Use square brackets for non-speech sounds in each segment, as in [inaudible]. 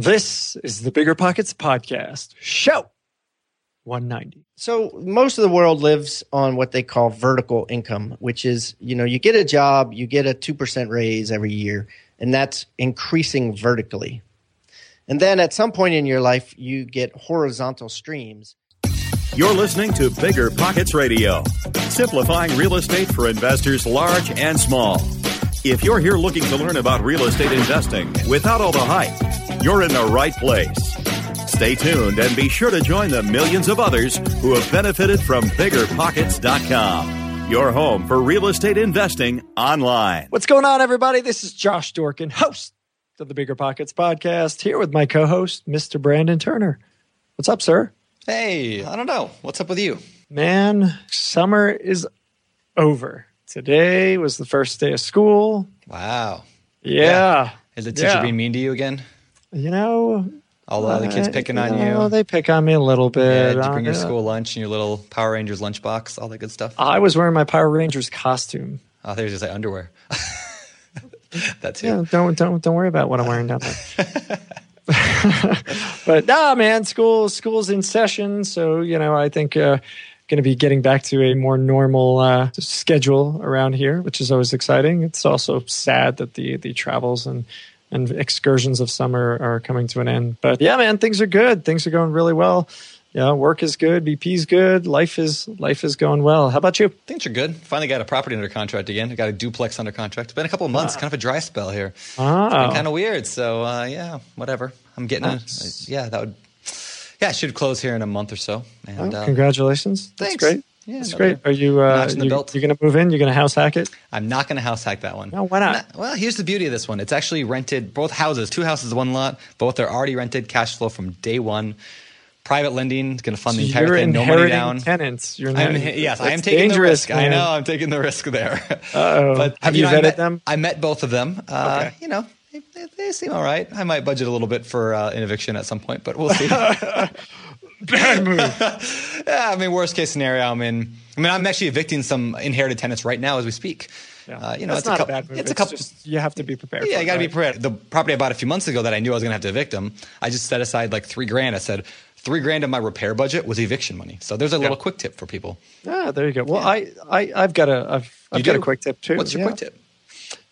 This is the Bigger Pockets Podcast, show 190. So most of the world lives on what they call vertical income, which is, you know, you get a job, you get a 2% raise every year, and that's increasing vertically. And then at some point in your life, you get horizontal streams. You're listening to Bigger Pockets Radio, simplifying real estate for investors large and small. If you're here looking to learn about real estate investing without all the hype, you're in the right place. Stay tuned and be sure to join the millions of others who have benefited from biggerpockets.com, your home for real estate investing online. What's going on, everybody? This is Josh Dorkin, host of the Bigger Pockets Podcast, here with my co host, Mr. Brandon Turner. What's up, sir? Hey, I don't know. What's up with you? Man, summer is over. Today was the first day of school. Wow. Yeah. Is the teacher Yeah. being mean to you again? You know, All the other kids uh, picking you on know, you? They pick on me a little bit. Yeah, did you bring your Uh, school lunch and your little Power Rangers lunchbox, all that good stuff? I was wearing my Power Rangers costume. Oh, there's just like underwear. [laughs] that too. Yeah, don't don't don't worry about what I'm wearing down there. [laughs] but nah, man, school school's in session, so you know I think uh, going to be getting back to a more normal uh, schedule around here, which is always exciting. It's also sad that the the travels and and excursions of summer are coming to an end. But yeah, man, things are good. Things are going really well. Yeah, work is good. BP's good. Life is life is going well. How about you? Things are good. Finally got a property under contract again. I got a duplex under contract. It's been a couple of months, kind of a dry spell here. Ah, Kind of weird. So uh, yeah, whatever. I'm getting Nice. a yeah. That would yeah. It should close here in a month or so. And uh, congratulations. That's thanks. great. Yeah, That's great. Are you uh, notch in the you, belt. you're going to move in? You're going to house hack it? I'm not going to house hack that one. No, why not? Nah, well, here's the beauty of this one. It's actually rented, both houses, two houses, one lot. Both are already rented, cash flow from day one. Private lending is going to fund the entire you're thing, no money down. tenants. You're I'm, not, yes, I am that's taking the dangerous, risk. I know, I'm taking the risk there. [laughs] Uh-oh. But Have you you know, I vetted met, them? I met both of them. Uh, Okay. You know, they, they- they seem all right. I might budget a little bit for uh, an eviction at some point, but we'll [laughs] see. [laughs] [laughs] Bad move. [laughs] yeah, I mean, worst case scenario, I'm in. I mean, I'm actually evicting some inherited tenants right now as we speak. Uh, you know, That's it's a not couple. a bad move. It's a couple. Just, you have to be prepared. Yeah, for you got to it, be prepared. The property I bought a few months ago that I knew I was going to have to evict them, I just set aside like three grand. I said three grand of my repair budget was eviction money. So there's a little quick tip for people. Ah, there you go. Well, I, I, I've got a, I've, I've got do? a quick tip too. What's your Yeah. quick tip?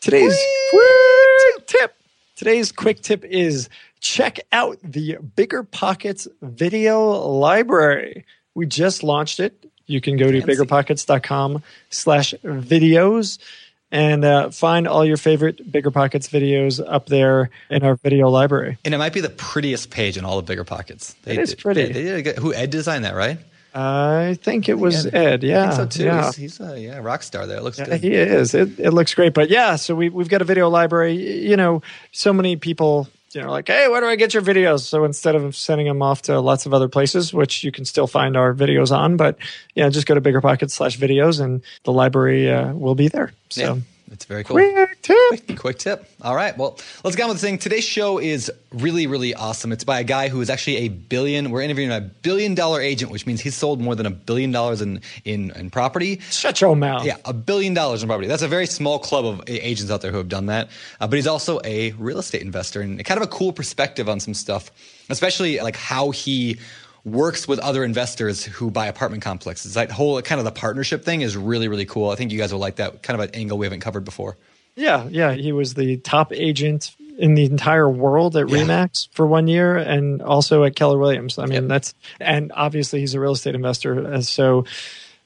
Today's quick tip. Today's quick tip is check out the Bigger Pockets video library. We just launched it. You can go to biggerpockets.com slash videos and uh, find all your favorite Bigger Pockets videos up there in our video library. And it might be the prettiest page in all the bigger pockets. They It is pretty. They, they good, who Ed designed that, right? I think it was Ed. Yeah. I think so too. Yeah. He's, he's a yeah rock star there. It looks Yeah, good. he is. It, it looks great. But yeah, so we, we've got a video library. You know, so many people, you know, like, hey, where do I get your videos? So instead of sending them off to lots of other places, which you can still find our videos on, but yeah, just go to Bigger Pockets slash videos and the library uh, will be there. So yeah, it's very cool. quick tip. Quick tip. All right. Well, let's get on with the thing. Today's show is really, really awesome. It's by a guy who is actually a billion. We're interviewing a billion dollar agent, which means he's sold more than a billion dollars in in, in property. Shut your mouth. Yeah, a billion dollars in property. That's a very small club of agents out there who have done that. Uh, but he's also a real estate investor and kind of a cool perspective on some stuff, especially like how he works with other investors who buy apartment complexes. That whole kind of the partnership thing is really, really cool. I think you guys will like that kind of an angle we haven't covered before. Yeah, yeah. He was the top agent in the entire world at Yeah. Remax for one year and also at Keller Williams. I mean, Yep. that's and obviously he's a real estate investor. So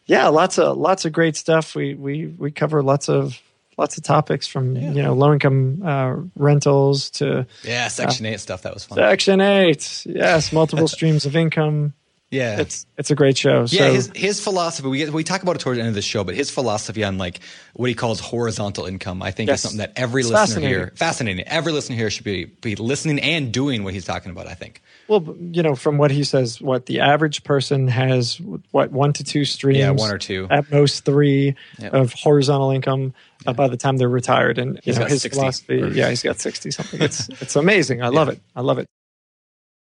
yeah, lots of lots of great stuff. We we we cover lots of lots of topics from you know low income uh, rentals to Yeah, Section 8 stuff. That was fun. Section Eight. Yes, multiple [laughs] streams of income. Yeah. It's it's a great show. Yeah, so, his his philosophy. We get, we talk about it towards the end of the show, but his philosophy on like what he calls horizontal income, I think, Yes. is something that every It's listener fascinating. here, fascinating. Every listener here should be be listening and doing what he's talking about. I think. well, you know, from what he says, what the average person has, what one to two streams, Yeah, one or two. at most three Yep. of horizontal income uh, by the time they're retired. And you He's know got his 60. philosophy, yeah, he's got sixty something. It's it's amazing. I [laughs] love it. I love it.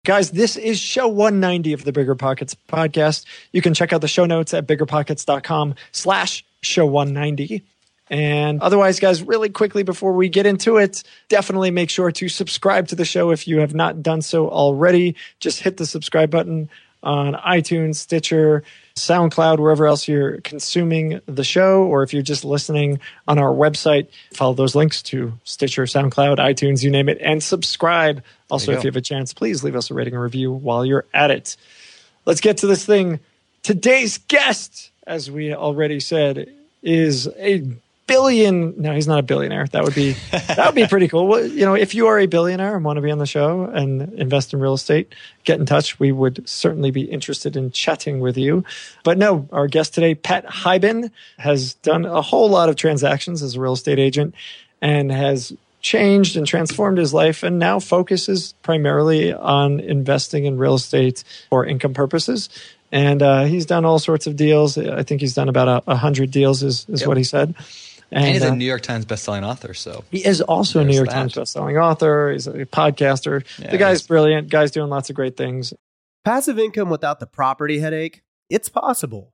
Guys, this is show 190 of the Bigger Pockets podcast. You can check out the show notes at biggerpockets.com slash show 190. And otherwise, guys, really quickly before we get into it, definitely make sure to subscribe to the show if you have not done so already. Just hit the subscribe button on iTunes, Stitcher, SoundCloud, wherever else you're consuming the show, or if you're just listening on our website, follow those links to Stitcher, SoundCloud, iTunes, you name it, and subscribe. Also, you if you have a chance, please leave us a rating and review while you're at it. Let's get to this thing. Today's guest, as we already said, is a billion. No, he's not a billionaire. That would be that would be [laughs] pretty cool. Well, you know, if you are a billionaire and want to be on the show and invest in real estate, get in touch. We would certainly be interested in chatting with you. But no, our guest today, Pat Hiban, has done a whole lot of transactions as a real estate agent and has changed and transformed his life and now focuses primarily on investing in real estate for income purposes. And uh, he's done all sorts of deals. I think he's done about a, hundred deals, is, is Yep. what he said. And he's uh, a New York Times bestselling author, so he is also a New York that. Times bestselling author. He's a podcaster. Yeah, the guy's he's- brilliant. Guy's doing lots of great things. Passive income without the property headache? It's possible.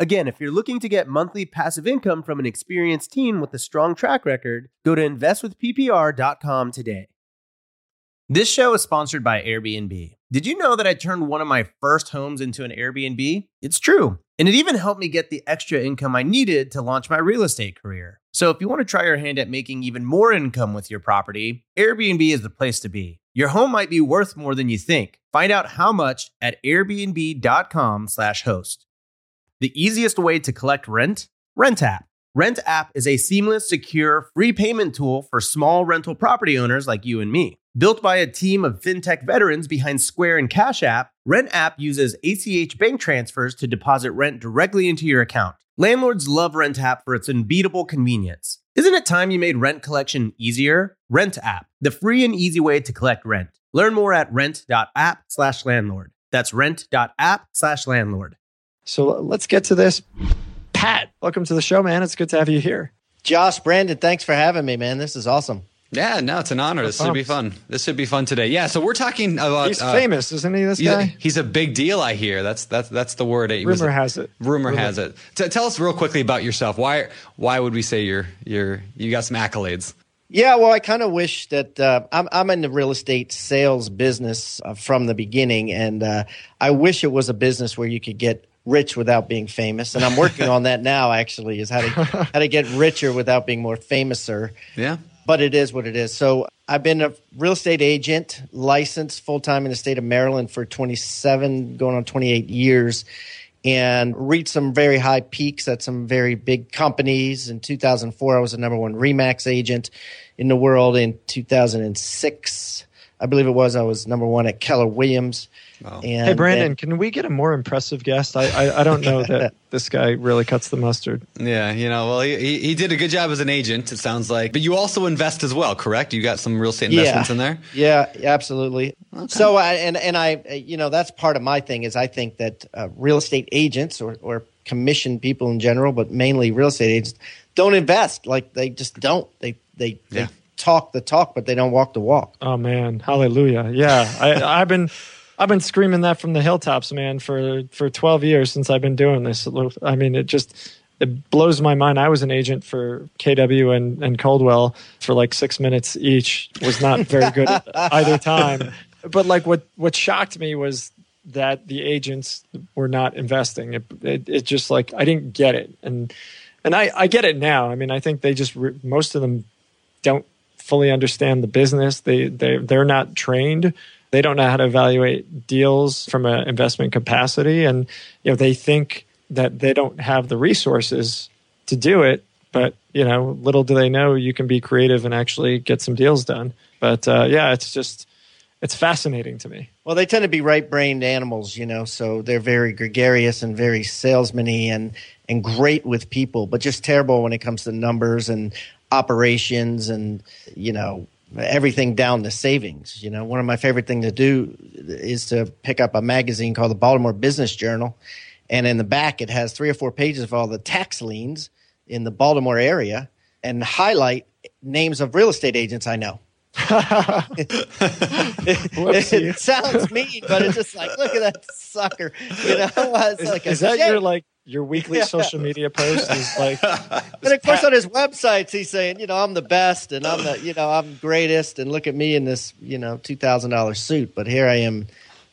Again, if you're looking to get monthly passive income from an experienced team with a strong track record, go to investwithppr.com today. This show is sponsored by Airbnb. Did you know that I turned one of my first homes into an Airbnb? It's true. And it even helped me get the extra income I needed to launch my real estate career. So if you want to try your hand at making even more income with your property, Airbnb is the place to be. Your home might be worth more than you think. Find out how much at airbnb.com/host. The easiest way to collect rent? Rent app. Rent app is a seamless, secure, free payment tool for small rental property owners like you and me. Built by a team of fintech veterans behind Square and Cash App, Rent app uses ACH bank transfers to deposit rent directly into your account. Landlords love Rent app for its unbeatable convenience. Isn't it time you made rent collection easier? Rent app, the free and easy way to collect rent. Learn more at rent.app/landlord. That's rent.app/landlord. So let's get to this. Pat, welcome to the show, man. It's good to have you here. Josh, Brandon, thanks for having me, man. This is awesome. yeah, no, it's an honor. This should be fun. This should be fun today. Yeah, so we're talking about. He's uh, famous, isn't he? This He's a, guy. he's a big deal, I hear. That's that's that's the word. He was Rumor a- has it. Rumor has it. T- tell us real quickly about yourself. Why why would we say you're you're you got some accolades? Yeah, well, I kind of wish that uh, I'm, I'm in the real estate sales business uh, from the beginning, and uh, I wish it was a business where you could get rich without being famous. And I'm working on that now. Actually, is how to [laughs] how to get richer without being more famouser. Yeah. But it is what it is. So I've been a real estate agent, licensed full time in the state of Maryland for 27, going on 28 years, and reached some very high peaks at some very big companies. In 2004, I was the number one Remax agent in the world. In 2006, I believe it was, I was number one at Keller Williams. Wow. And Hey, Brandon, then- can we get a more impressive guest? I, I, I don't know that [laughs] this guy really cuts the mustard. Yeah, you know, well, he, he he did a good job as an agent. It sounds like, but you also invest as well, correct? You got some real estate investments in there. Yeah, absolutely. So, I, and and I, uh, you know, that's part of my thing is I think that uh, real estate agents or or commission people in general, but mainly real estate agents, don't invest. Like they just don't. They they, Yeah. they talk the talk, but they don't walk the walk. Oh man, hallelujah! Yeah, I, I've been I've been screaming that from the hilltops, man, for for 12 years since I've been doing this. I mean, it just it blows my mind. I was an agent for KW and and Coldwell for like six minutes each. Was not very good at [laughs] either time. But like what what shocked me was that the agents were not investing. It, it, it just like I didn't get it, and and I I get it now. I mean, I think they just re- most of them don't fully understand the business. They they they're not trained. They don't know how to evaluate deals from an investment capacity, and you know they think that they don't have the resources to do it. But you know, little do they know you can be creative and actually get some deals done. But uh, yeah, it's just it's fascinating to me. Well, they tend to be right-brained animals, you know, so they're very gregarious and very salesman-y and and great with people, but just terrible when it comes to numbers and operations and you know everything down to savings. You know, one of my favorite things to do is to pick up a magazine called the Baltimore Business Journal, and in the back it has three or four pages of all the tax liens in the Baltimore area and highlight names of real estate agents I know. [laughs] it, it, sounds mean, but it's just like, look at that sucker. You know, [laughs] it's is, like is that your like your weekly yeah. social media post? Is like, [laughs] but of course, on his websites, he's saying, you know, I'm the best, and I'm the, you know, I'm greatest, and look at me in this, you know, two thousand dollar suit, but here I am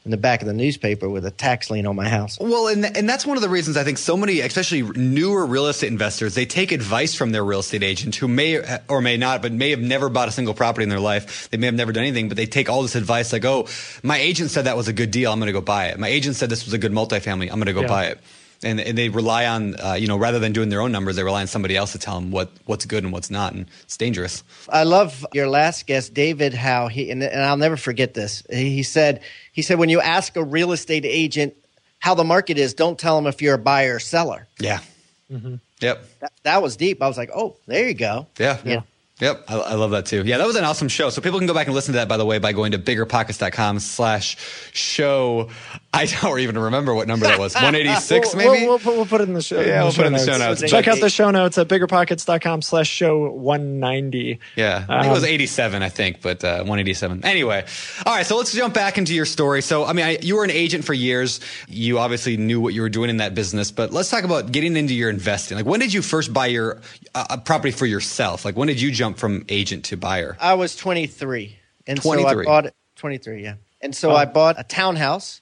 in the back of the newspaper with a tax lien on my house. Well, and and that's one of the reasons I think so many, especially newer real estate investors, they take advice from their real estate agent who may or may not, but may have never bought a single property in their life. They may have never done anything, but they take all this advice like, "Oh, my agent said that was a good deal. I'm going to go buy it. My agent said this was a good multifamily. I'm going to go yeah. buy it." And, and they rely on uh, you know rather than doing their own numbers, they rely on somebody else to tell them what what's good and what's not, and it's dangerous. I love your last guest, David. How he and, and I'll never forget this. He said he said when you ask a real estate agent how the market is, don't tell them if you're a buyer or seller. Yeah. Mm-hmm. Yep. That, that, was deep. I was like, oh, there you go. Yeah. Yeah. Yep, I, I, love that too. Yeah, that was an awesome show. So people can go back and listen to that, by the way, by going to biggerpockets.com slash show. I don't even remember what number that was. [laughs] 186 maybe? We'll, we'll, we'll, put it in the show. Yeah, we'll put it in the show notes. Check out the show notes at biggerpockets.com slash show 190. Yeah, I think um, it was 87, I think, but uh, 187. Anyway, all right, so let's jump back into your story. So, I mean, I, you were an agent for years. You obviously knew what you were doing in that business, but let's talk about getting into your investing. Like, when did you first buy your uh, property for yourself? Like, when did you jump from agent to buyer? I was 23. And 23. so I bought it. 23, yeah. And so oh. I bought a townhouse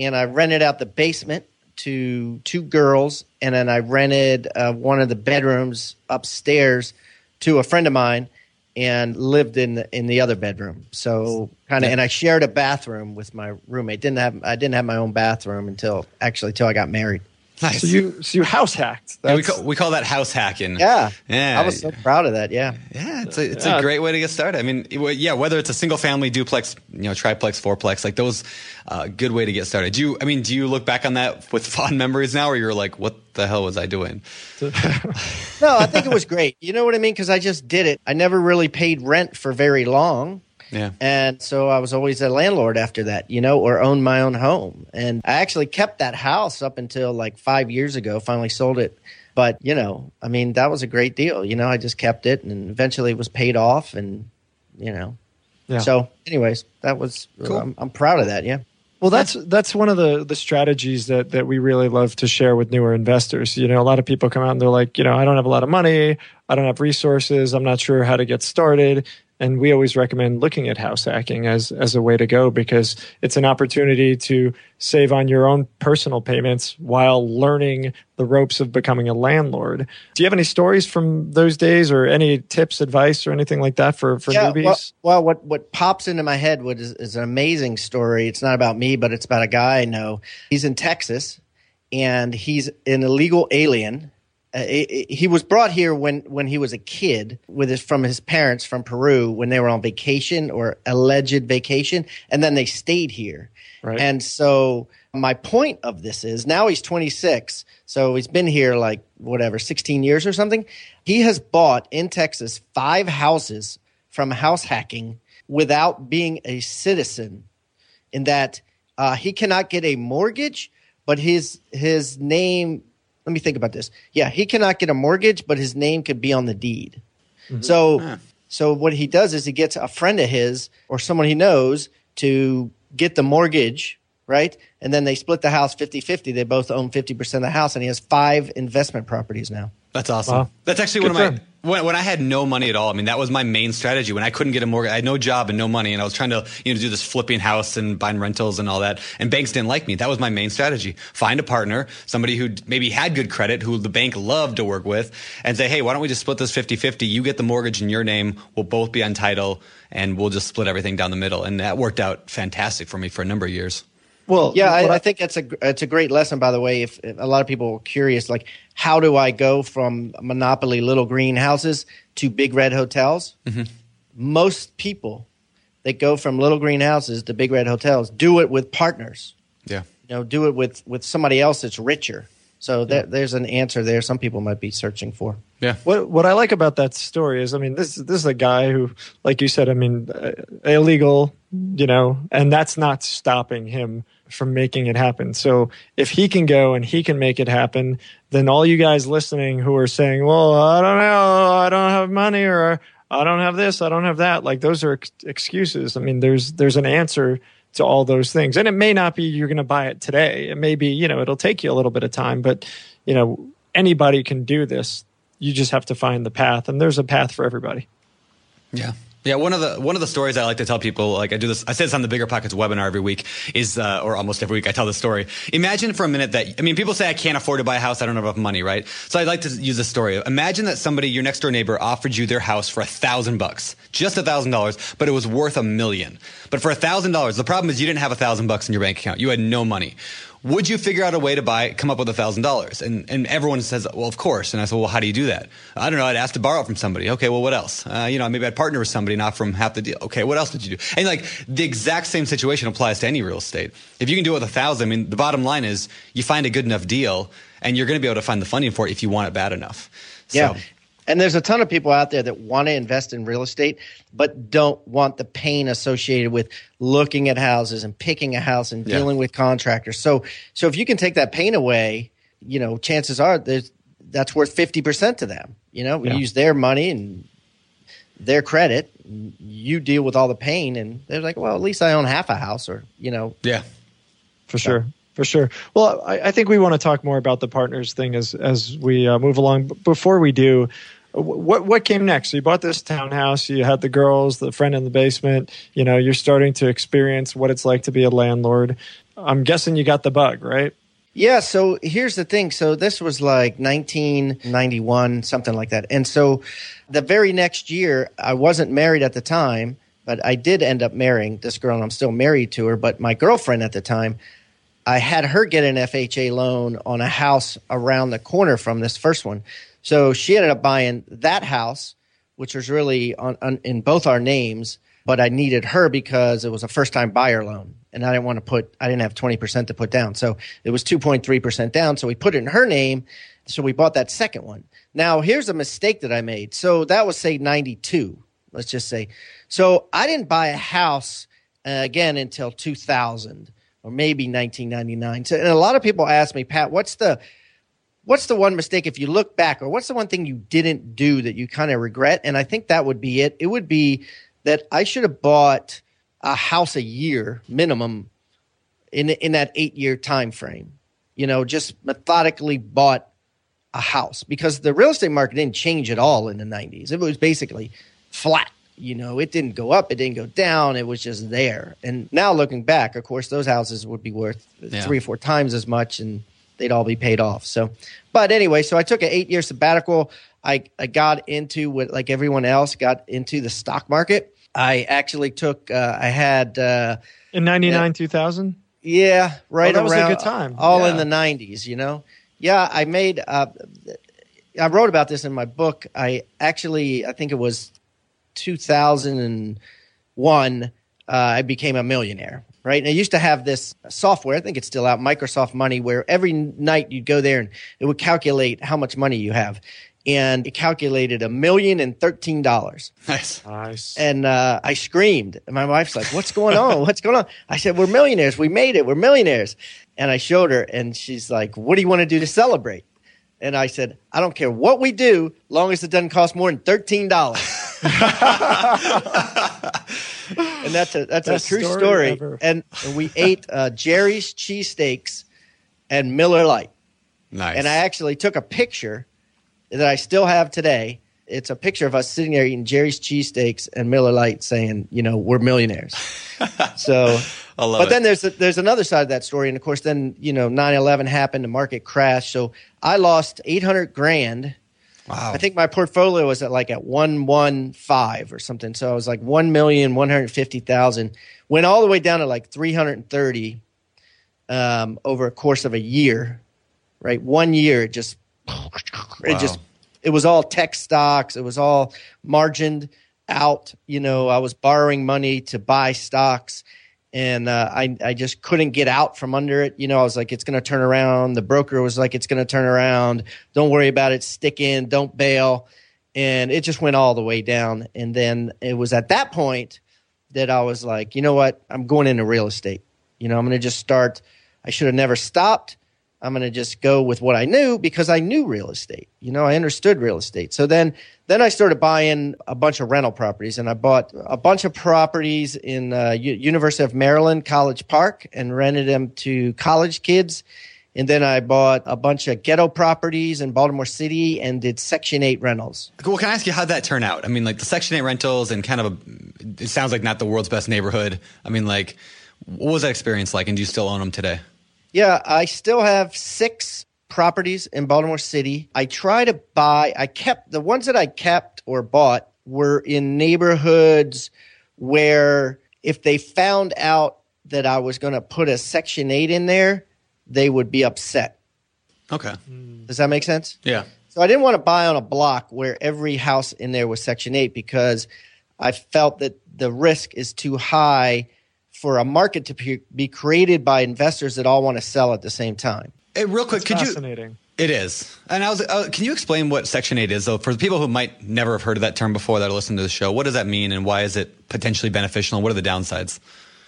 and I rented out the basement to two girls, and then I rented uh, one of the bedrooms upstairs to a friend of mine, and lived in the, in the other bedroom. So kind of, and I shared a bathroom with my roommate. Didn't have I didn't have my own bathroom until actually until I got married. Nice. So you so you house hacked. Yeah, we call we call that house hacking. Yeah, yeah. I was so proud of that. Yeah, yeah. It's a it's yeah. a great way to get started. I mean, yeah. Whether it's a single family, duplex, you know, triplex, fourplex, like those, uh, good way to get started. Do you? I mean, do you look back on that with [laughs] fond memories now, or you're like, what the hell was I doing? [laughs] no, I think it was great. You know what I mean? Because I just did it. I never really paid rent for very long. Yeah. And so I was always a landlord after that, you know, or owned my own home. And I actually kept that house up until like five years ago, finally sold it. But, you know, I mean, that was a great deal. You know, I just kept it and eventually it was paid off and, you know. Yeah. So, anyways, that was, uh, cool. I'm, I'm proud of that. Yeah. Well, that's that's one of the the strategies that that we really love to share with newer investors. You know, a lot of people come out and they're like, you know, I don't have a lot of money, I don't have resources, I'm not sure how to get started and we always recommend looking at house hacking as as a way to go because it's an opportunity to save on your own personal payments while learning the ropes of becoming a landlord. Do you have any stories from those days or any tips, advice, or anything like that for, for yeah, newbies? Well, well, what, what pops into my head is, is an amazing story. It's not about me, but it's about a guy I know. He's in Texas and he's an illegal alien uh, he was brought here when, when he was a kid with his, from his parents from Peru when they were on vacation or alleged vacation, and then they stayed here. Right. And so my point of this is now he's 26, so he's been here like whatever 16 years or something. He has bought in Texas five houses from house hacking without being a citizen. In that uh, he cannot get a mortgage, but his his name let me think about this. Yeah, he cannot get a mortgage, but his name could be on the deed. Mm-hmm. So, ah. so what he does is he gets a friend of his or someone he knows to get the mortgage, right? And then they split the house 50-50. They both own 50% of the house and he has five investment properties now. That's awesome. Wow. That's actually Good one of my when, when I had no money at all, I mean, that was my main strategy. When I couldn't get a mortgage, I had no job and no money, and I was trying to, you know, do this flipping house and buying rentals and all that. And banks didn't like me. That was my main strategy. Find a partner, somebody who maybe had good credit, who the bank loved to work with, and say, hey, why don't we just split this 50 50? You get the mortgage in your name. We'll both be on title, and we'll just split everything down the middle. And that worked out fantastic for me for a number of years. Well, Yeah, what I, I think that's a it's a great lesson. By the way, if, if a lot of people are curious, like how do I go from monopoly little greenhouses to big red hotels? Most people that go from little greenhouses to big red hotels do it with partners. Yeah. You know, do it with with somebody else that's richer. So there, there's an answer there. Some people might be searching for. Yeah. What what I like about that story is, I mean, this this is a guy who, like you said, I mean, uh, illegal, you know, and that's not stopping him from making it happen. So if he can go and he can make it happen, then all you guys listening who are saying, "Well, I don't know, I don't have money," or "I don't have this, I don't have that," like those are ex- excuses. I mean, there's there's an answer to all those things, and it may not be you're going to buy it today. It may be, you know, it'll take you a little bit of time, but you know, anybody can do this you just have to find the path and there's a path for everybody Yeah. Yeah, one of the one of the stories I like to tell people, like I do this, I say this on the Bigger Pockets webinar every week, is uh, or almost every week I tell this story. Imagine for a minute that I mean, people say I can't afford to buy a house, I don't have enough money, right? So I'd like to use this story. Imagine that somebody, your next door neighbor, offered you their house for a thousand bucks, just a thousand dollars, but it was worth a million. But for a thousand dollars, the problem is you didn't have a thousand bucks in your bank account, you had no money would you figure out a way to buy come up with a thousand dollars? And and everyone says well of course. And i said well how do you do that? I don't know. I'd ask to borrow from somebody. Okay well what else? Uh, you know maybe i'd partner with somebody not from half the deal. Okay what else did you do? And like the exact same situation applies to any real estate. If you can do it with a thousand i mean the bottom line is you find a good enough deal and you're going to be able to find the funding for it if you want it bad enough. So, Yeah. And there's a ton of people out there that want to invest in real estate, but don't want the pain associated with looking at houses and picking a house and Yeah. dealing with contractors. So, so if you can take that pain away, you know, chances are there's that's worth fifty percent to them. You know, we Yeah. use their money and their credit. You deal with all the pain, and they're like, well, at least I own half a house, or you know, yeah for sure for sure well I, I think we want to talk more about the partners thing as as we uh, move along but before we do wh- what what came next so you bought this townhouse you had the girls the friend in the basement you know you're starting to experience what it's like to be a landlord i'm guessing you got the bug right Yeah, so here's the thing. So this was like 1991, something like that. And so the very next year, I wasn't married at the time, but I did end up marrying this girl, and I'm still married to her. But my girlfriend at the time, I had her get an FHA loan on a house around the corner from this first one. So she ended up buying that house, which was really on, on in both our names, but I needed her because it was a first time buyer loan. And I didn't want to put, I didn't have 20% to put down. So it was 2.3% down. So we put it in her name. So we bought that second one. Now, here's a mistake that I made. So that was, say, 92, let's just say. So I didn't buy a house uh, again until 2000 or maybe 1999. So, and a lot of people ask me, Pat, what's the, what's the one mistake if you look back or what's the one thing you didn't do that you kind of regret? And i think that would be it. It would be that i should have bought a house a year minimum in in that 8 year time frame you know just methodically bought a house because the real estate market didn't change at all in the 90s it was basically flat you know? It didn't go up it didn't go down it was just there. And now looking back of course those houses would be worth Yeah. three or four times as much and they'd all be paid off so but anyway so i took an eight year sabbatical i i got into what like everyone else got into the stock market i actually took uh, i had uh in 99 2000 yeah, right Oh, that was a good time. all in the '90s. You know, yeah, I made. Uh, I wrote about this in my book. I actually, I think it was 2001. Uh, I became a millionaire. Right, and I used to have this software. I think it's still out, Microsoft Money, where every night you'd go there and it would calculate how much money you have, and it calculated a million and thirteen dollars. nice nice And uh, I screamed. And my wife's like, What's going on? What's going on? I said, We're millionaires. We made it. We're millionaires. And I showed her, and she's like, What do you want to do to celebrate? And I said, I don't care what we do, long as it doesn't cost more than $13. [laughs] [laughs] and that's a, that's Best a true story story. And, and we [laughs] ate uh, Jerry's cheesesteaks and Miller Lite. nice And I actually took a picture that I still have today. It's a picture of us sitting there eating Jerry's cheesesteaks and Miller Lite saying, you know, we're millionaires. [laughs] so, I love but it. then there's there's another side of that story. And of course, then, you know, 9 11 happened, the market crashed. So I lost 800 grand. Wow I think my portfolio was at like at 115 or something. So I was like 1,150,000. Went all the way down to like 330. um, over a course of a year. Right, one year it just it Wow. just it was all tech stocks. It was all margined out. You know, I was borrowing money to buy stocks, and uh, I I just couldn't get out from under it. You know, I was like, it's going to turn around. The broker was like, it's going to turn around. Don't worry about it. Stick in. Don't bail. And it just went all the way down. And then it was at that point that I was like, you know what? I'm going into real estate. You know, I'm going to just start. I should have never stopped. I'm going to just go with what I knew because I knew real estate. You know, I understood real estate. So then, then I started buying a bunch of rental properties, and I bought a bunch of properties in uh, U- University of Maryland College Park and rented them to college kids. And then I bought a bunch of ghetto properties in Baltimore City and did Section Eight rentals. Well, can I ask you how'd that turn out? I mean, like the Section 8 rentals and kind of a, it sounds like not the world's best neighborhood. I mean, like, what was that experience like? And do you still own them today? Yeah, I still have six properties in Baltimore City. I try to buy, I kept the ones that I kept or bought were in neighborhoods where if they found out that I was going to put a Section 8 in there, they would be upset. Okay. Hmm. Does that make sense? Yeah. So I didn't want to buy on a block where every house in there was Section 8 because I felt that the risk is too high for a market to be- be created by investors that all want to sell at the same time. Hey, real quick, could you? Fascinating. It is. And I was, uh, can you explain what Section 8 is, though, for the people who might never have heard of that term before that are listening to the show? What does that mean and why is it potentially beneficial and what are the downsides?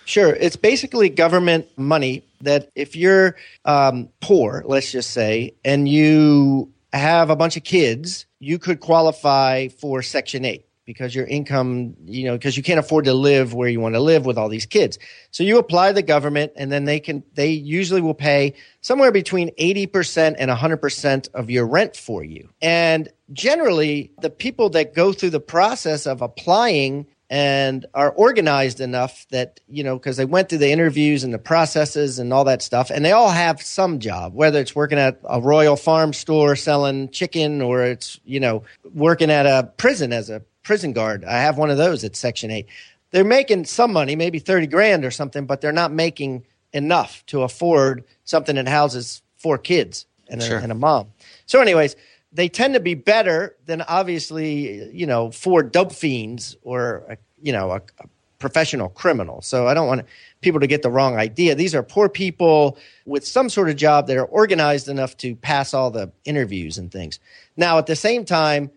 Sure. It's basically government money that if you're um, poor, let's just say, and you have a bunch of kids, you could qualify for Section 8 because your income, you know, because you can't afford to live where you want to live with all these kids. So you apply to the government and then they can, they usually will pay somewhere between 80% and 100% of your rent for you. And generally, the people that go through the process of applying and are organized enough that you know because they went through the interviews and the processes and all that stuff and they all have some job whether it's working at a royal farm store selling chicken or it's you know working at a prison as a prison guard. I have one of those at section 8 they're making some money maybe 30 grand or something but they're not making enough to afford something that houses four kids and a, Sure. and a mom. So anyways they tend to be better than obviously you know four dope fiends or a, you know a, a professional criminal. So i don't want people to get the wrong idea. These are poor people with some sort of job that are organized enough to pass all the interviews and things. Now at the same time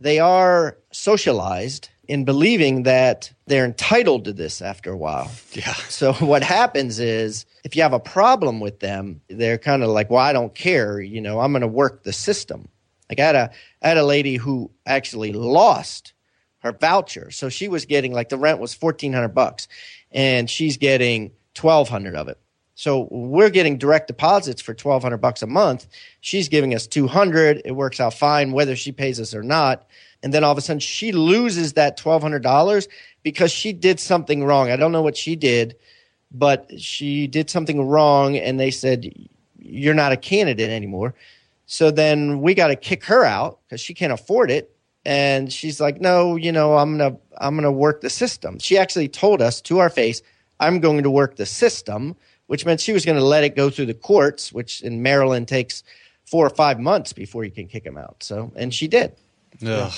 they are socialized in believing that they're entitled to this after a while Yeah. [laughs] so what happens is if you have a problem with them, they're kind of like, "Well, I don't care. You know, I'm going to work the system." Like I had a I had a lady who actually lost her voucher, so she was getting like the rent was fourteen hundred bucks, and she's getting twelve hundred of it. So we're getting direct deposits for twelve hundred bucks a month. She's giving us two hundred. It works out fine whether she pays us or not. And then all of a sudden she loses that twelve hundred dollars because she did something wrong. I don't know what she did but she did something wrong and they said you're not a candidate anymore so then we got to kick her out because she can't afford it and she's like no you know i'm gonna i'm gonna work the system she actually told us to our face i'm going to work the system which meant she was going to let it go through the courts which in maryland takes four or five months before you can kick them out so and she did Ugh.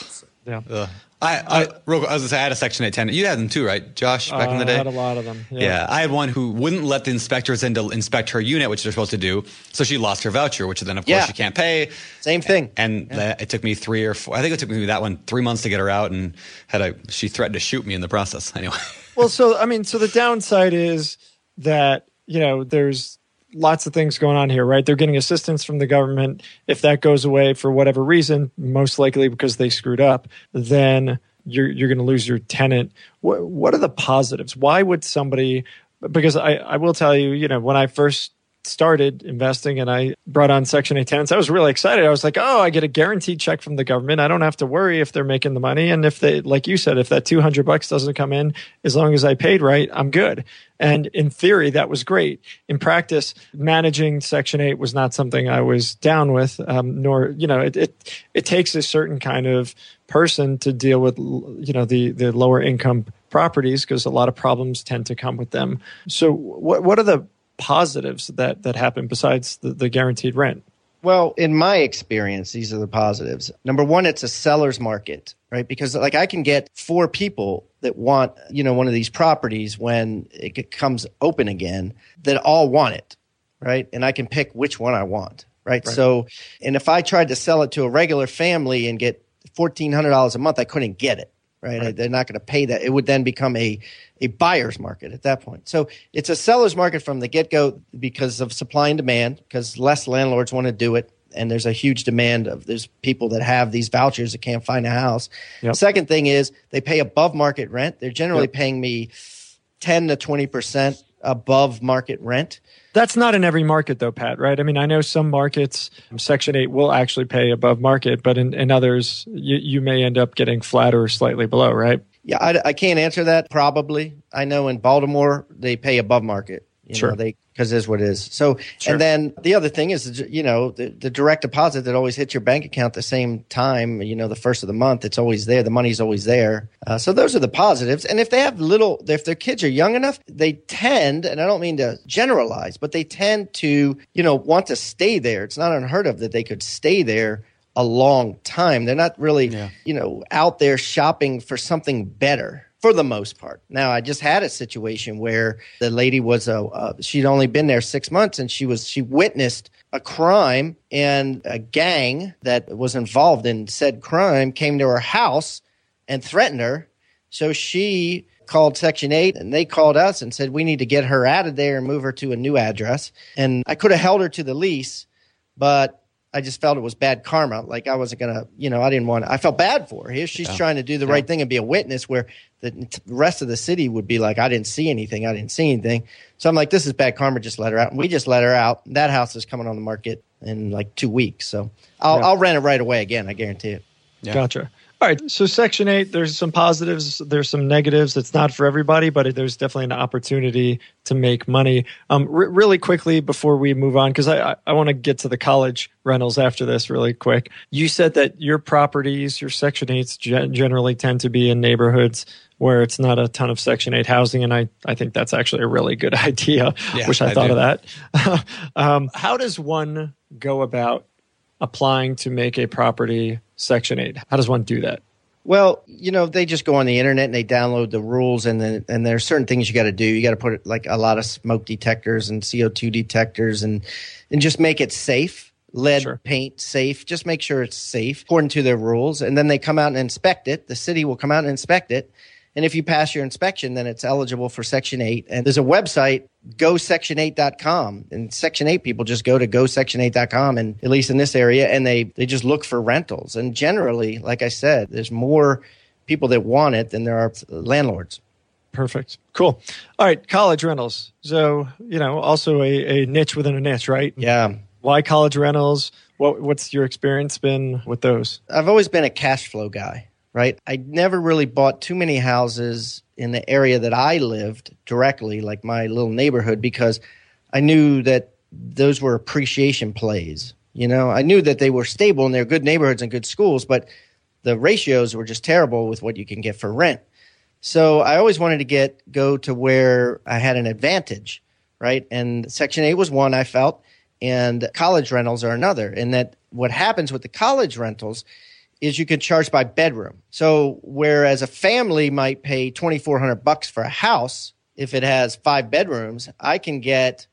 Yeah. Ugh. I, I, real, quick, I was gonna say I had a Section 8 tenant. You had them too, right, Josh, back in the Uh, day? I had a lot of them. Yeah. I had one who wouldn't let the inspectors in to inspect her unit, which they're supposed to do. So she lost her voucher, which then, of course, Yeah. she can't pay. same thing And that- it took me three or four. I think it took me that one three months to get her out, and had a she threatened to shoot me in the process. [laughs] Anyway, Well, so I mean, so the downside is that you know there's lots of things going on here, right? They're getting assistance from the government. If that goes away for whatever reason, most likely because they screwed up, then you're you're going to lose your tenant. What what are the positives? Why would somebody? Because I I will tell you, you know, when I first started investing and I brought on Section 8 tenants, I was really excited. I was like, oh, I get a guaranteed check from the government. I don't have to worry if they're making the money. And if they, like you said, if that 200 bucks doesn't come in, as long as I paid right, I'm good. And in theory, that was great. In practice, managing Section 8 was not something I was down with, um, nor, you know, it, it, it takes a certain kind of person to deal with, you know, the, the lower income properties because a lot of problems tend to come with them. So what, what are the positives that that happen besides the, the guaranteed rent? Well, in my experience, these are the positives. Number one, it's a seller's market, right? Because like I can get four people that want, you know, one of these properties when it comes open again that all want it, right? And I can pick which one I want, right? right. So, and if I tried to sell it to a regular family and get $1,400 a month, I couldn't get it right? right. They're not going to pay that. It would then become a, a buyer's market at that point. So it's a seller's market from the get go because of supply and demand, because less landlords want to do it. And there's a huge demand of there's people that have these vouchers that can't find a house. Yep. Second thing is they pay above market rent. They're generally yep. paying me 10 to 20% above market rent. That's not in every market, though, Pat, right? I mean, I know some markets, Section 8 will actually pay above market, but in, in others, you, you may end up getting flat or slightly below, right? Yeah, I, I can't answer that. Probably. I know in Baltimore, they pay above market. You sure. Know, they because it is what it is. So, sure. and then the other thing is, you know, the, the, direct deposit that always hits your bank account the same time, you know, the first of the month, it's always there. The money's always there. Uh, so those are the positives. And if they have little, if their kids are young enough, they tend, and I don't mean to generalize, but they tend to, you know, want to stay there. It's not unheard of that they could stay there a long time. They're not really, yeah. you know, out there shopping for something better for the most part. Now, I just had a situation where the lady was a uh, she'd only been there six months, and she was she witnessed a crime, and a gang that was involved in said crime came to her house and threatened her. So she called Section 8 and they called us and said, We need to get her out of there and move her to a new address. And I could have held her to the lease, but I just felt it was bad karma. Like I wasn't gonna, you know, I didn't want. I felt bad for her. Here she's yeah. trying to do the yeah. right thing and be a witness, where the rest of the city would be like, I didn't see anything. I didn't see anything. So I'm like, this is bad karma. Just let her out. And we just let her out. That house is coming on the market in like two weeks. So I'll, yeah. I'll rent it right away again. I guarantee it. Gotcha. All right. So Section 8, there's some positives, there's some negatives. It's not for everybody, but there's definitely an opportunity to make money. Um, r- really quickly before we move on, because I, I, I want to get to the college rentals after this really quick. You said that your properties, your Section 8s gen- generally tend to be in neighborhoods where it's not a ton of Section 8 housing. And I, I think that's actually a really good [laughs] idea. Yeah, Wish I, I thought do. of that. [laughs] um, how does one go about applying to make a property Section 8? How does one do that? Well, you know, they just go on the internet and they download the rules, and then and there's certain things you got to do. You got to put like a lot of smoke detectors and CO2 detectors, and and just make it safe. Lead sure. paint safe. Just make sure it's safe according to their rules, and then they come out and inspect it. The city will come out and inspect it, and if you pass your inspection, then it's eligible for Section 8. And there's a website, gosection8.com. And Section 8 people just go to gosection8.com, and at least in this area, and they, they just look for rentals. And generally, like I said, there's more people that want it than there are landlords. Perfect. Cool. All right, college rentals. So, you know, also a, a niche within a niche, right? Yeah. Why college rentals? What, what's your experience been with those? I've always been a cash flow guy right? I never really bought too many houses in the area that I lived directly, like my little neighborhood, because I knew that those were appreciation plays. You know, I knew that they were stable and they're good neighborhoods and good schools, but the ratios were just terrible with what you can get for rent. So I always wanted to get go to where I had an advantage, right? And Section 8 was one I felt, and college rentals are another. And that what happens with the college rentals is you can charge by bedroom. So whereas a family might pay 2400 bucks for a house if it has 5 bedrooms, I can get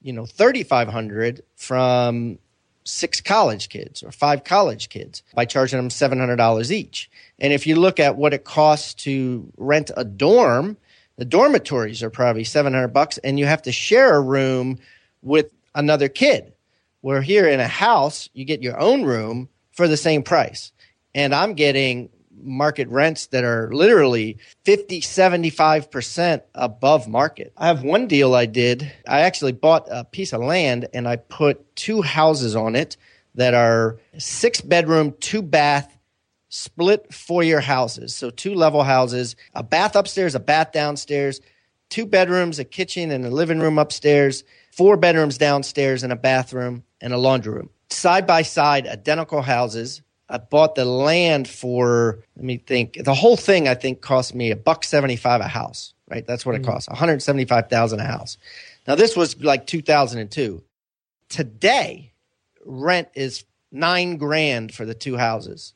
you know 3500 from six college kids or five college kids by charging them $700 each. And if you look at what it costs to rent a dorm, the dormitories are probably 700 bucks and you have to share a room with another kid. Where here in a house, you get your own room for the same price and I'm getting market rents that are literally 50, 75% above market. I have one deal I did. I actually bought a piece of land and I put two houses on it that are six bedroom, two bath, split foyer houses. So two level houses, a bath upstairs, a bath downstairs, two bedrooms, a kitchen and a living room upstairs, four bedrooms downstairs and a bathroom and a laundry room. Side by side, identical houses I bought the land for let me think. The whole thing I think cost me a buck seventy five a house. right? That's what it hmm. costs. 175,000 a house. Now this was like 2002. Today, rent is nine grand for the two houses.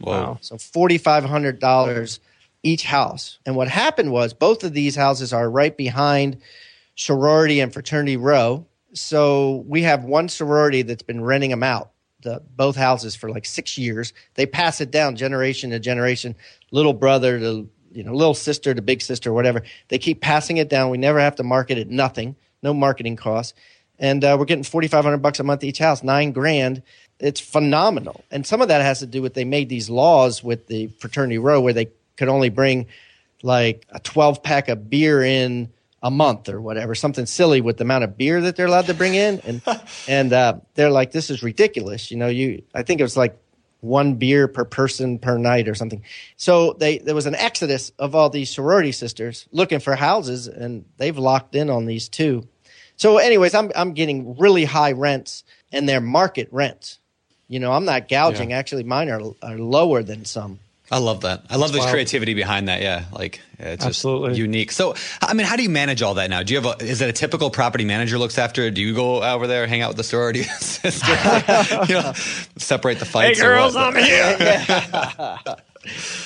Whoa. So forty five hundred dollars each house. And what happened was both of these houses are right behind sorority and fraternity row. So we have one sorority that's been renting them out, the both houses for like six years. They pass it down generation to generation, little brother to you know, little sister to big sister, whatever. They keep passing it down. We never have to market it, nothing, no marketing costs. And uh, we're getting forty five hundred bucks a month each house, nine grand it's phenomenal. And some of that has to do with they made these laws with the fraternity row where they could only bring like a 12 pack of beer in a month or whatever, something silly with the amount of beer that they're allowed to bring in. And, [laughs] and, uh, they're like, this is ridiculous. You know, you, I think it was like one beer per person per night or something. So they, there was an exodus of all these sorority sisters looking for houses and they've locked in on these two. So anyways, I'm, I'm getting really high rents and they're market rents. You know, I'm not gouging. Yeah. Actually, mine are, are lower than some. I love that. I love the creativity behind that. Yeah, like yeah, it's just unique. So, I mean, how do you manage all that now? Do you have a? Is it a typical property manager looks after? it? Do you go over there, hang out with the sorority sister, [laughs] you know, separate the fights? or girls. I'm here. [laughs]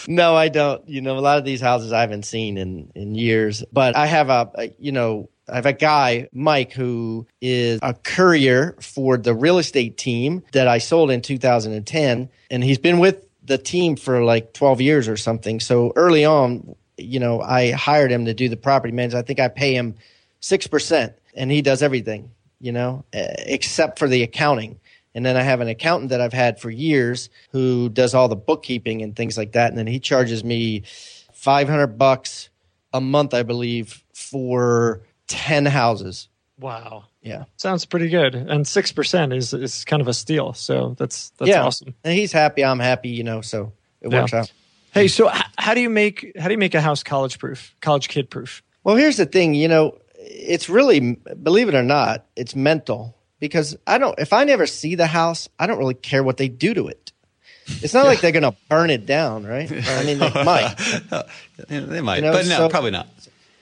No, I don't. You know, a lot of these houses I haven't seen in in years. But I have a, a you know, I have a guy, Mike, who is a courier for the real estate team that I sold in 2010, and he's been with the team for like 12 years or something. So early on, you know, I hired him to do the property management. I think I pay him six percent, and he does everything. You know, except for the accounting. And then I have an accountant that I've had for years who does all the bookkeeping and things like that. And then he charges me 500 bucks a month, I believe, for 10 houses. Wow. Yeah. Sounds pretty good. And 6% is, is kind of a steal. So that's, that's yeah. awesome. And he's happy. I'm happy, you know, so it Yeah. works out. Hey, so h- how do you make, how do you make a house college proof, college kid proof? Well, here's the thing, you know, it's really, believe it or not, it's mental because I don't, if I never see the house, I don't really care what they do to it. It's not like they're going to burn it down, right? [laughs] I mean, they might. [laughs] They might, You know, but no, so- probably not.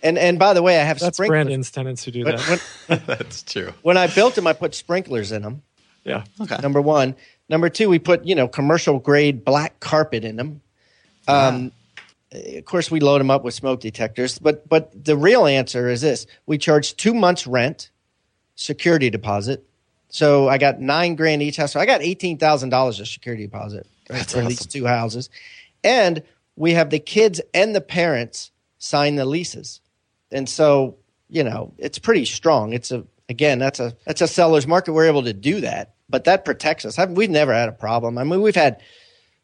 And and by the way, I have That's sprinklers. Brandon's tenants who do When, that. when, [laughs] That's true. when I built them, I put sprinklers in them. yeah. Okay. Number one. Number two, we put you know commercial grade black carpet in them. Um, Of course, we load them up with smoke detectors. But but the real answer is this: we charge two months rent, security deposit. So I got nine grand each house. So I got eighteen thousand dollars of security deposit right, That's for these two houses, and we have the kids and the parents sign the leases. And so you know it's pretty strong. It's a again that's a that's a seller's market. We're able to do that, but that protects us. I've, we've never had a problem. I mean, we've had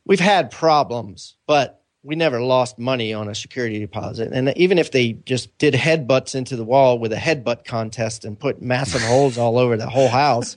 we've had problems, but we never lost money on a security deposit. And even if they just did headbutts into the wall with a headbutt contest and put massive [laughs] holes all over the whole house,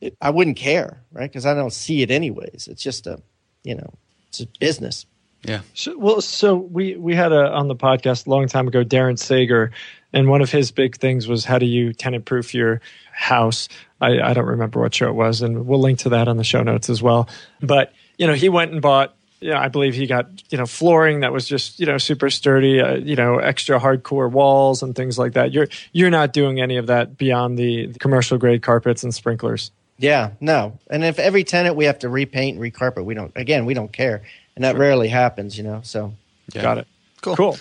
it, I wouldn't care, right? Because I don't see it anyways. It's just a, you know, it's a business. Yeah. So, well, so we we had a on the podcast a long time ago, Darren Sager, and one of his big things was how do you tenant proof your house. I, I don't remember what show it was, and we'll link to that on the show notes as well. But you know, he went and bought. You know, I believe he got you know flooring that was just you know super sturdy, uh, you know extra hardcore walls and things like that. You're you're not doing any of that beyond the commercial grade carpets and sprinklers. Yeah, no. And if every tenant we have to repaint and recarpet, we don't. Again, we don't care, and that rarely happens, you know. So Yeah. Got it. Cool. Cool.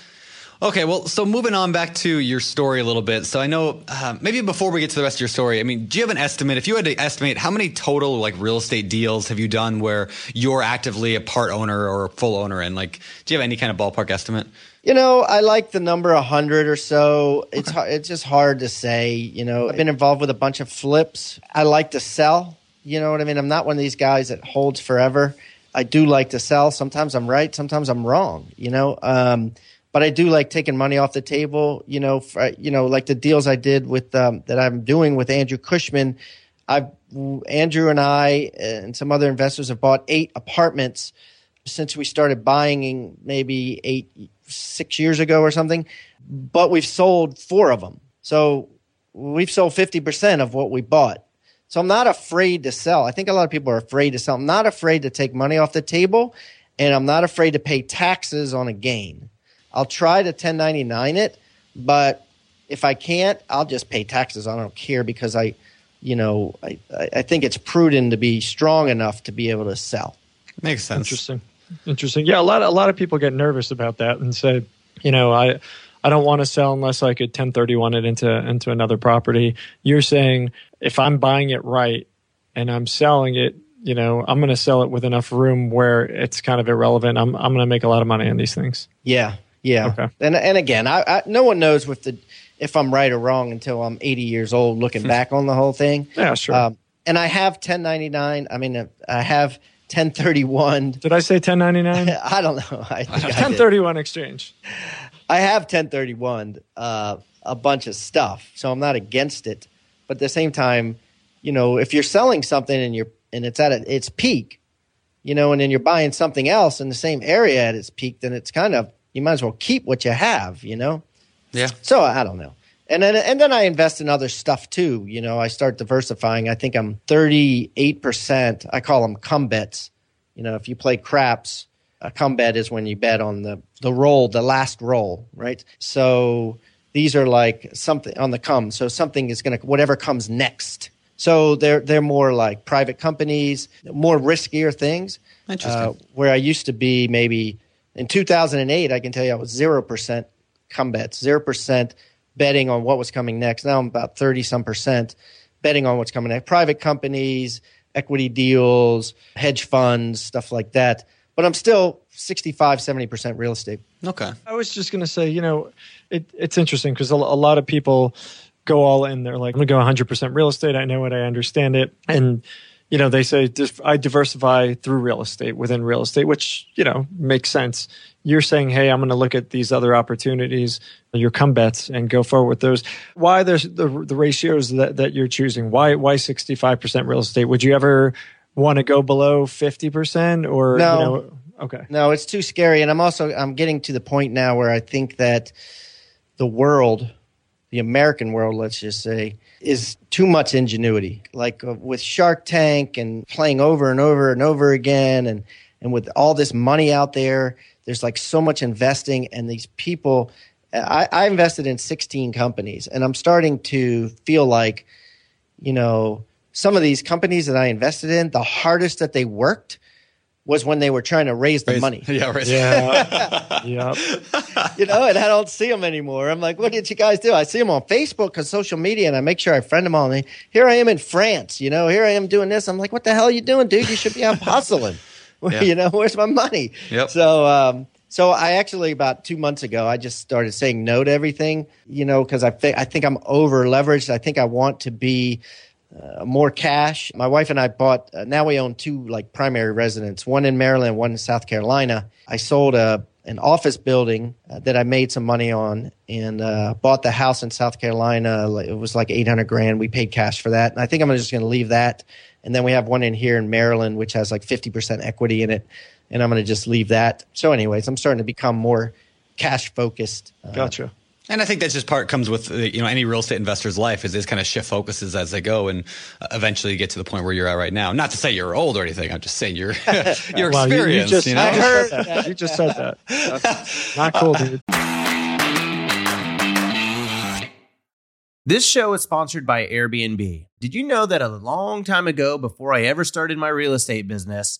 Okay, well, so moving on back to your story a little bit. So I know uh, maybe before we get to the rest of your story, I mean, do you have an estimate? If you had to estimate, how many total like real estate deals have you done where you're actively a part owner or a full owner? And like, do you have any kind of ballpark estimate? You know, I like the number 100 or so. It's hard, it's just hard to say. You know, I've been involved with a bunch of flips. I like to sell. You know what I mean? I'm not one of these guys that holds forever. I do like to sell. Sometimes I'm right, sometimes I'm wrong. You know, um, but I do like taking money off the table. You know, for, you know, like the deals I did with um, that I'm doing with Andrew Cushman. I've Andrew and I and some other investors have bought eight apartments since we started buying maybe eight six years ago or something but we've sold four of them so we've sold 50% of what we bought so i'm not afraid to sell i think a lot of people are afraid to sell i'm not afraid to take money off the table and i'm not afraid to pay taxes on a gain i'll try to 1099 it but if I can't, I'll just pay taxes. I don't care because I, you know, I, I think it's prudent to be strong enough to be able to sell. Makes sense. Interesting. Interesting. Yeah, a lot a lot of people get nervous about that and say, you know, I I don't want to sell unless I could 1031 it into into another property. You're saying if I'm buying it right and I'm selling it, you know, I'm going to sell it with enough room where it's kind of irrelevant. I'm I'm going to make a lot of money on these things. Yeah, yeah. Okay. And and again, I, I no one knows with the if I'm right or wrong until I'm 80 years old, looking back on the whole thing. Yeah, sure. Um, and I have 1099. I mean, uh, I have 1031. Did I say 1099? [laughs] I don't know. I think I, did. 1031 exchange. I have 1031, uh, a bunch of stuff, so I'm not against it. But at the same time, you know, if you're selling something and you're and it's at a, its peak, you know, and then you're buying something else in the same area at its peak, then it's kind of you might as well keep what you have, you know. Yeah. So I don't know. And then and then I invest in other stuff too. You know, I start diversifying. I think I'm 38%. I call them come bets. You know, if you play craps, a come bet is when you bet on the the roll, the last roll, right? So these are like something on the come. So something is going to whatever comes next. So they're they're more like private companies, more riskier things. Interesting. Uh, where I used to be maybe in 2008, I can tell you I was zero percent come bets, zero percent betting on what was coming next. Now I'm about 30 some percent betting on what's coming next. Private companies, equity deals, hedge funds, stuff like that. But I'm still 65, 70% real estate. Okay. I was just going to say, you know, it, it's interesting because a, a lot of people go all in. They're like, I'm going to go 100% real estate. I know it. I understand it. And, you know, they say I diversify through real estate within real estate, which, you know, makes sense. You're saying, hey, I'm going to look at these other opportunities, your come bets, and go forward with those. Why there's the, the ratios that, that you're choosing? Why, why 65% real estate? Would you ever want to go below 50% or, No. you know, okay. No, it's too scary. And I'm also I'm getting to the point now where I think that the world, the American world, let's just say, is too much ingenuity. Like uh, with Shark Tank and playing over and over and over again, and and with all this money out there, there's like so much investing, and these people. I, I invested in 16 companies, and I'm starting to feel like, you know, some of these companies that I invested in, the hardest that they worked was when they were trying to raise the money. [laughs] Yeah, right. Yeah. [laughs] yep. you know, and I don't see them anymore. I'm like, what did you guys do? I see them on Facebook because social media, and I make sure I friend them all. And here I am in France. You know, here I am doing this. I'm like, what the hell are you doing, dude? You should be out [laughs] hustling. Yeah. you know, where's my money? Yep. So, um, so I actually about two months ago, I just started saying no to everything. You know, because I think I think I'm over leveraged. I think I want to be uh, more cash. My wife and I bought. Uh, now we own two like primary residents, one in Maryland, one in South Carolina. I sold a an office building uh, that I made some money on, and uh, bought the house in South Carolina. It was like eight hundred grand. We paid cash for that, and I think I'm just going to leave that. And then we have one in here in Maryland, which has like fifty percent equity in it, and I'm going to just leave that. So, anyways, I'm starting to become more cash focused. Uh, Gotcha. And I think that's just part comes with uh, you know any real estate investor's life is this kind of shift focuses as they go and uh, eventually get to the point where you're at right now. Not to say you're old or anything. I'm just saying you're [laughs] [laughs] you're Wow, you- you experienced. just- You, know. I heard that. that. You just said that. That's not cool, dude. This show is sponsored by Airbnb. Did you know that a long time ago, before I ever started my real estate business,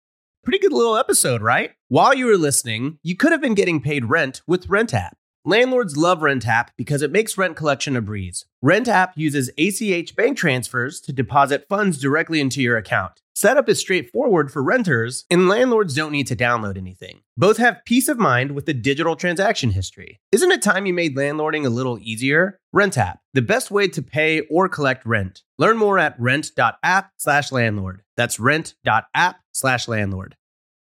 Pretty good little episode, right? While you were listening, you could have been getting paid rent with RentApp. Landlords love RentApp because it makes rent collection a breeze. RentApp uses ACH bank transfers to deposit funds directly into your account. Setup is straightforward for renters, and landlords don't need to download anything. Both have peace of mind with the digital transaction history. Isn't it time you made landlording a little easier? RentApp, the best way to pay or collect rent. Learn more at rent.app/landlord. That's rent.app/landlord.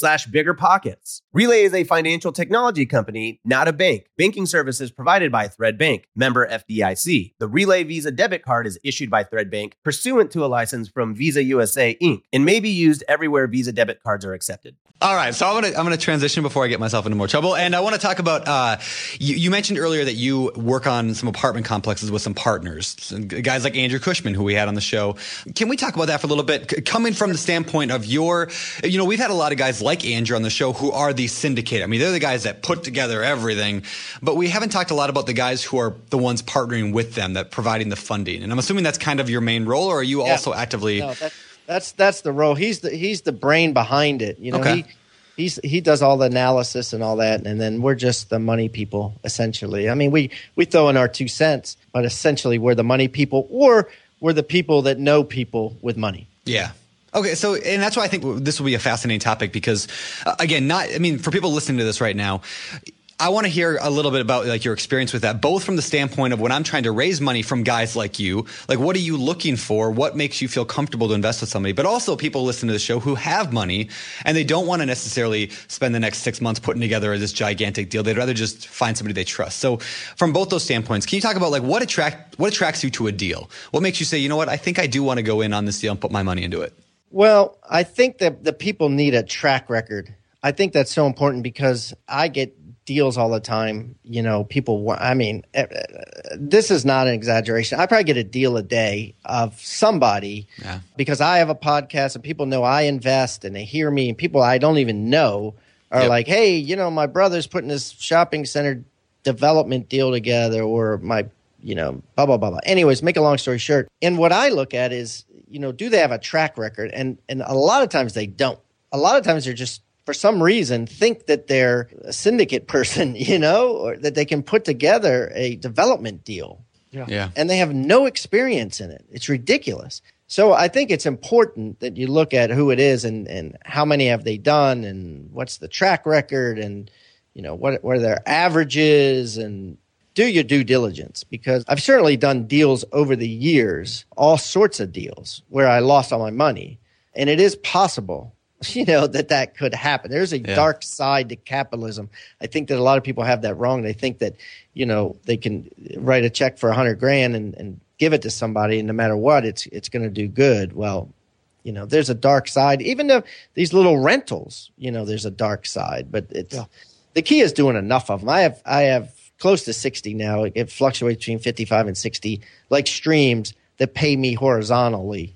slash biggerpockets. Relay is a financial technology company, not a bank. Banking services provided by Thread Bank, member FDIC. The Relay Visa debit card is issued by Thread Bank pursuant to a license from Visa USA Inc. and may be used everywhere Visa debit cards are accepted. All right, so I'm gonna I'm gonna transition before I get myself into more trouble, and I want to talk about. Uh, you, you, mentioned earlier that you work on some apartment complexes with some partners, some guys like Andrew Cushman, who we had on the show. Can we talk about that for a little bit? Coming from the standpoint of your, you know, we've had a lot of guys like Andrew on the show who are the syndicate. I mean, they're the guys that put together everything, but we haven't talked a lot about the guys who are the ones partnering with them, that providing the funding. And I'm assuming that's kind of your main role, or are you yeah. also actively? No, that's that's the role. He's the he's the brain behind it. You know, okay. he he's he does all the analysis and all that, and then we're just the money people essentially. I mean, we we throw in our two cents, but essentially we're the money people, or we're the people that know people with money. Yeah. Okay, so and that's why I think this will be a fascinating topic because, uh, again, not I mean for people listening to this right now, I want to hear a little bit about like your experience with that, both from the standpoint of when I'm trying to raise money from guys like you, like what are you looking for? What makes you feel comfortable to invest with somebody? But also people listen to the show who have money and they don't want to necessarily spend the next six months putting together this gigantic deal. They'd rather just find somebody they trust. So from both those standpoints, can you talk about like what attract what attracts you to a deal? What makes you say, you know what, I think I do want to go in on this deal and put my money into it? Well, I think that the people need a track record. I think that's so important because I get deals all the time. You know, people. I mean, eh, eh, this is not an exaggeration. I probably get a deal a day of somebody yeah. because I have a podcast and people know I invest and they hear me and people I don't even know are yep. like, "Hey, you know, my brother's putting this shopping center development deal together," or my, you know, blah blah blah blah. Anyways, make a long story short, and what I look at is, you know, do they have a track record? And and a lot of times they don't. A lot of times they're just for some reason think that they're a syndicate [laughs] person, you know, or that they can put together a development deal. Yeah. yeah. And they have no experience in it. It's ridiculous. So I think it's important that you look at who it is and, and how many have they done and what's the track record and you know what what are their averages and do your due diligence because I've certainly done deals over the years, all sorts of deals where I lost all my money. And it is possible [laughs] you know that that could happen there's a yeah. dark side to capitalism i think that a lot of people have that wrong they think that you know they can write a check for a hundred grand and, and give it to somebody and no matter what it's it's going to do good well you know there's a dark side even though these little rentals you know there's a dark side but it's yeah. the key is doing enough of them i have i have close to 60 now. It fluctuates between 55 and 60 like streams that pay me horizontally.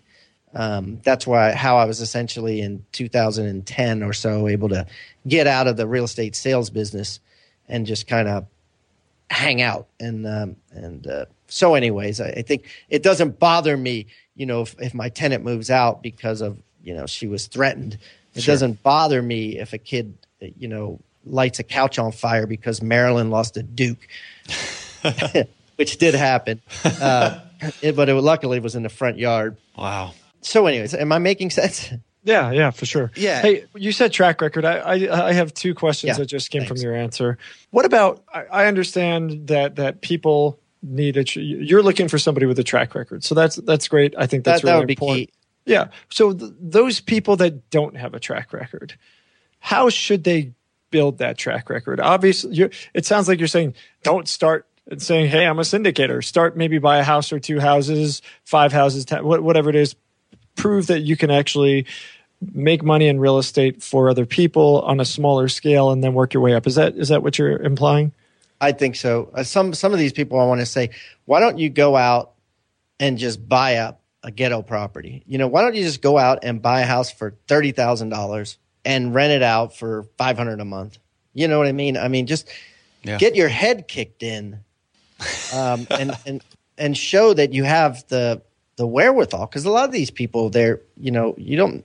Um, that's why how I was essentially in 2010 or so able to get out of the real estate sales business and just kind of hang out. And um, and uh, so anyways I, I, think it doesn't bother me you know if, if my tenant moves out because of you know she was threatened. It sure. doesn't bother me if a kid you know lights a couch on fire because Maryland lost a Duke [laughs] which did happen uh, it, but it luckily it was in the front yard wow so anyways am i making sense Yeah, yeah, for sure. Yeah. Hey, you said track record. I I, I have two questions Yeah, that just came from your answer. What about? I, I understand that that people need a. tr- You're looking for somebody with a track record, so that's that's great. I think that's That, that really would be important. key. Yeah. So th- those people that don't have a track record, how should they build that track record? Obviously, it sounds like you're saying don't start saying, "Hey, I'm a syndicator." Start maybe buy a house or two houses, five houses, ten, whatever it is. Prove that you can actually make money in real estate for other people on a smaller scale, and then work your way up. Is that is that what you're implying? I think so. Uh, some some of these people I want to say, why don't you go out and just buy up a ghetto property? You know, why don't you just go out and buy a house for thirty thousand dollars and rent it out for five hundred a month? You know what I mean? I mean, just Yeah. get your head kicked in, um, [laughs] and and and show that you have the the wherewithal. Because a lot of these people, they're you know, you don't.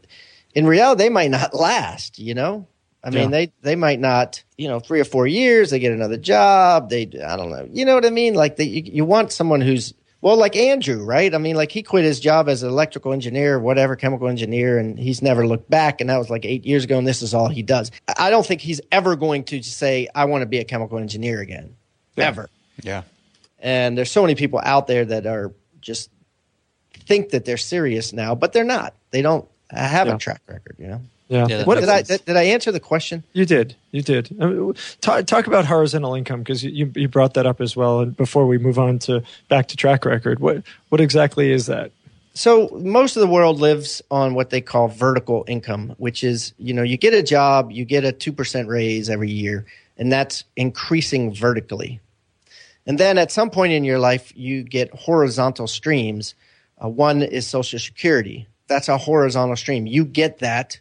In reality, they might not last. You know, I mean, Yeah. they they might not. You know, three or four years, they get another job. They, I don't know. You know what I mean? Like, they, you, you want someone who's well, like Andrew, right? I mean, like he quit his job as an electrical engineer, whatever, chemical engineer, and he's never looked back. And that was like eight years ago, and this is all he does. I don't think he's ever going to say, "I want to be a chemical engineer again," ever. Yeah. And there's so many people out there that are just think that they're serious now, but they're not. They don't have Yeah. a track record, you know. Yeah. Yeah, what Did I did, did I answer the question? You did. You did. Uh, Talk, talk about horizontal income because you, you brought that up as well. And before we move on to back to track record, what what exactly is that? So most of the world lives on what they call vertical income, which is, you know, you get a job, you get a 2% raise every year, and that's increasing vertically. And then at some point in your life, you get horizontal streams. Uh, one is Social Security. That's a horizontal stream. You get that,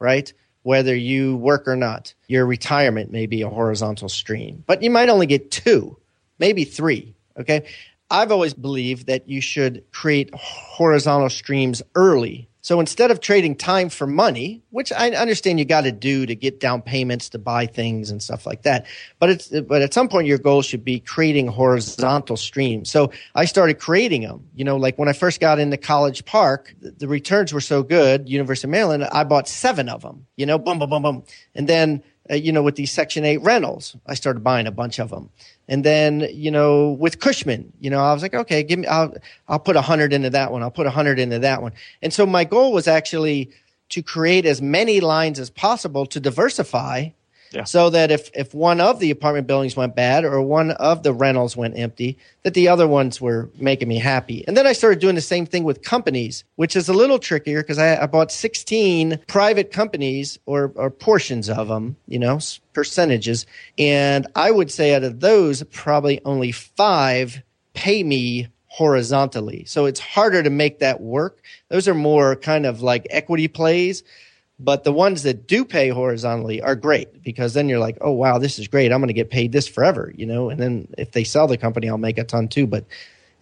right? Whether you work or not. Your retirement may be a horizontal stream, but you might only get two, maybe three. Okay. I've always believed that you should create horizontal streams early. So instead of trading time for money, which I understand you got to do to get down payments to buy things and stuff like that, but it's but at some point your goal should be creating horizontal streams. So I started creating them. You know, like when I first got into College Park, the, returns were so good, University of Maryland, I bought seven of them. You know, boom, boom, boom, boom, and then uh, you know with these Section Eight rentals, I started buying a bunch of them. And then, you know, with Cushman, you know, I was like, okay, give me, I'll, I'll put a hundred into that one. I'll put a hundred into that one. And so my goal was actually to create as many lines as possible to diversify Yeah. so that if, if one of the apartment buildings went bad or one of the rentals went empty, that the other ones were making me happy. And then I started doing the same thing with companies, which is a little trickier because I, I bought 16 private companies or, or portions of them, you know, percentages. And I would say out of those, probably only five pay me horizontally. So it's harder to make that work. Those are more kind of like equity plays. But the ones that do pay horizontally are great because then you're like, oh wow, this is great. I'm going to get paid this forever, you know. And then if they sell the company, I'll make a ton too. But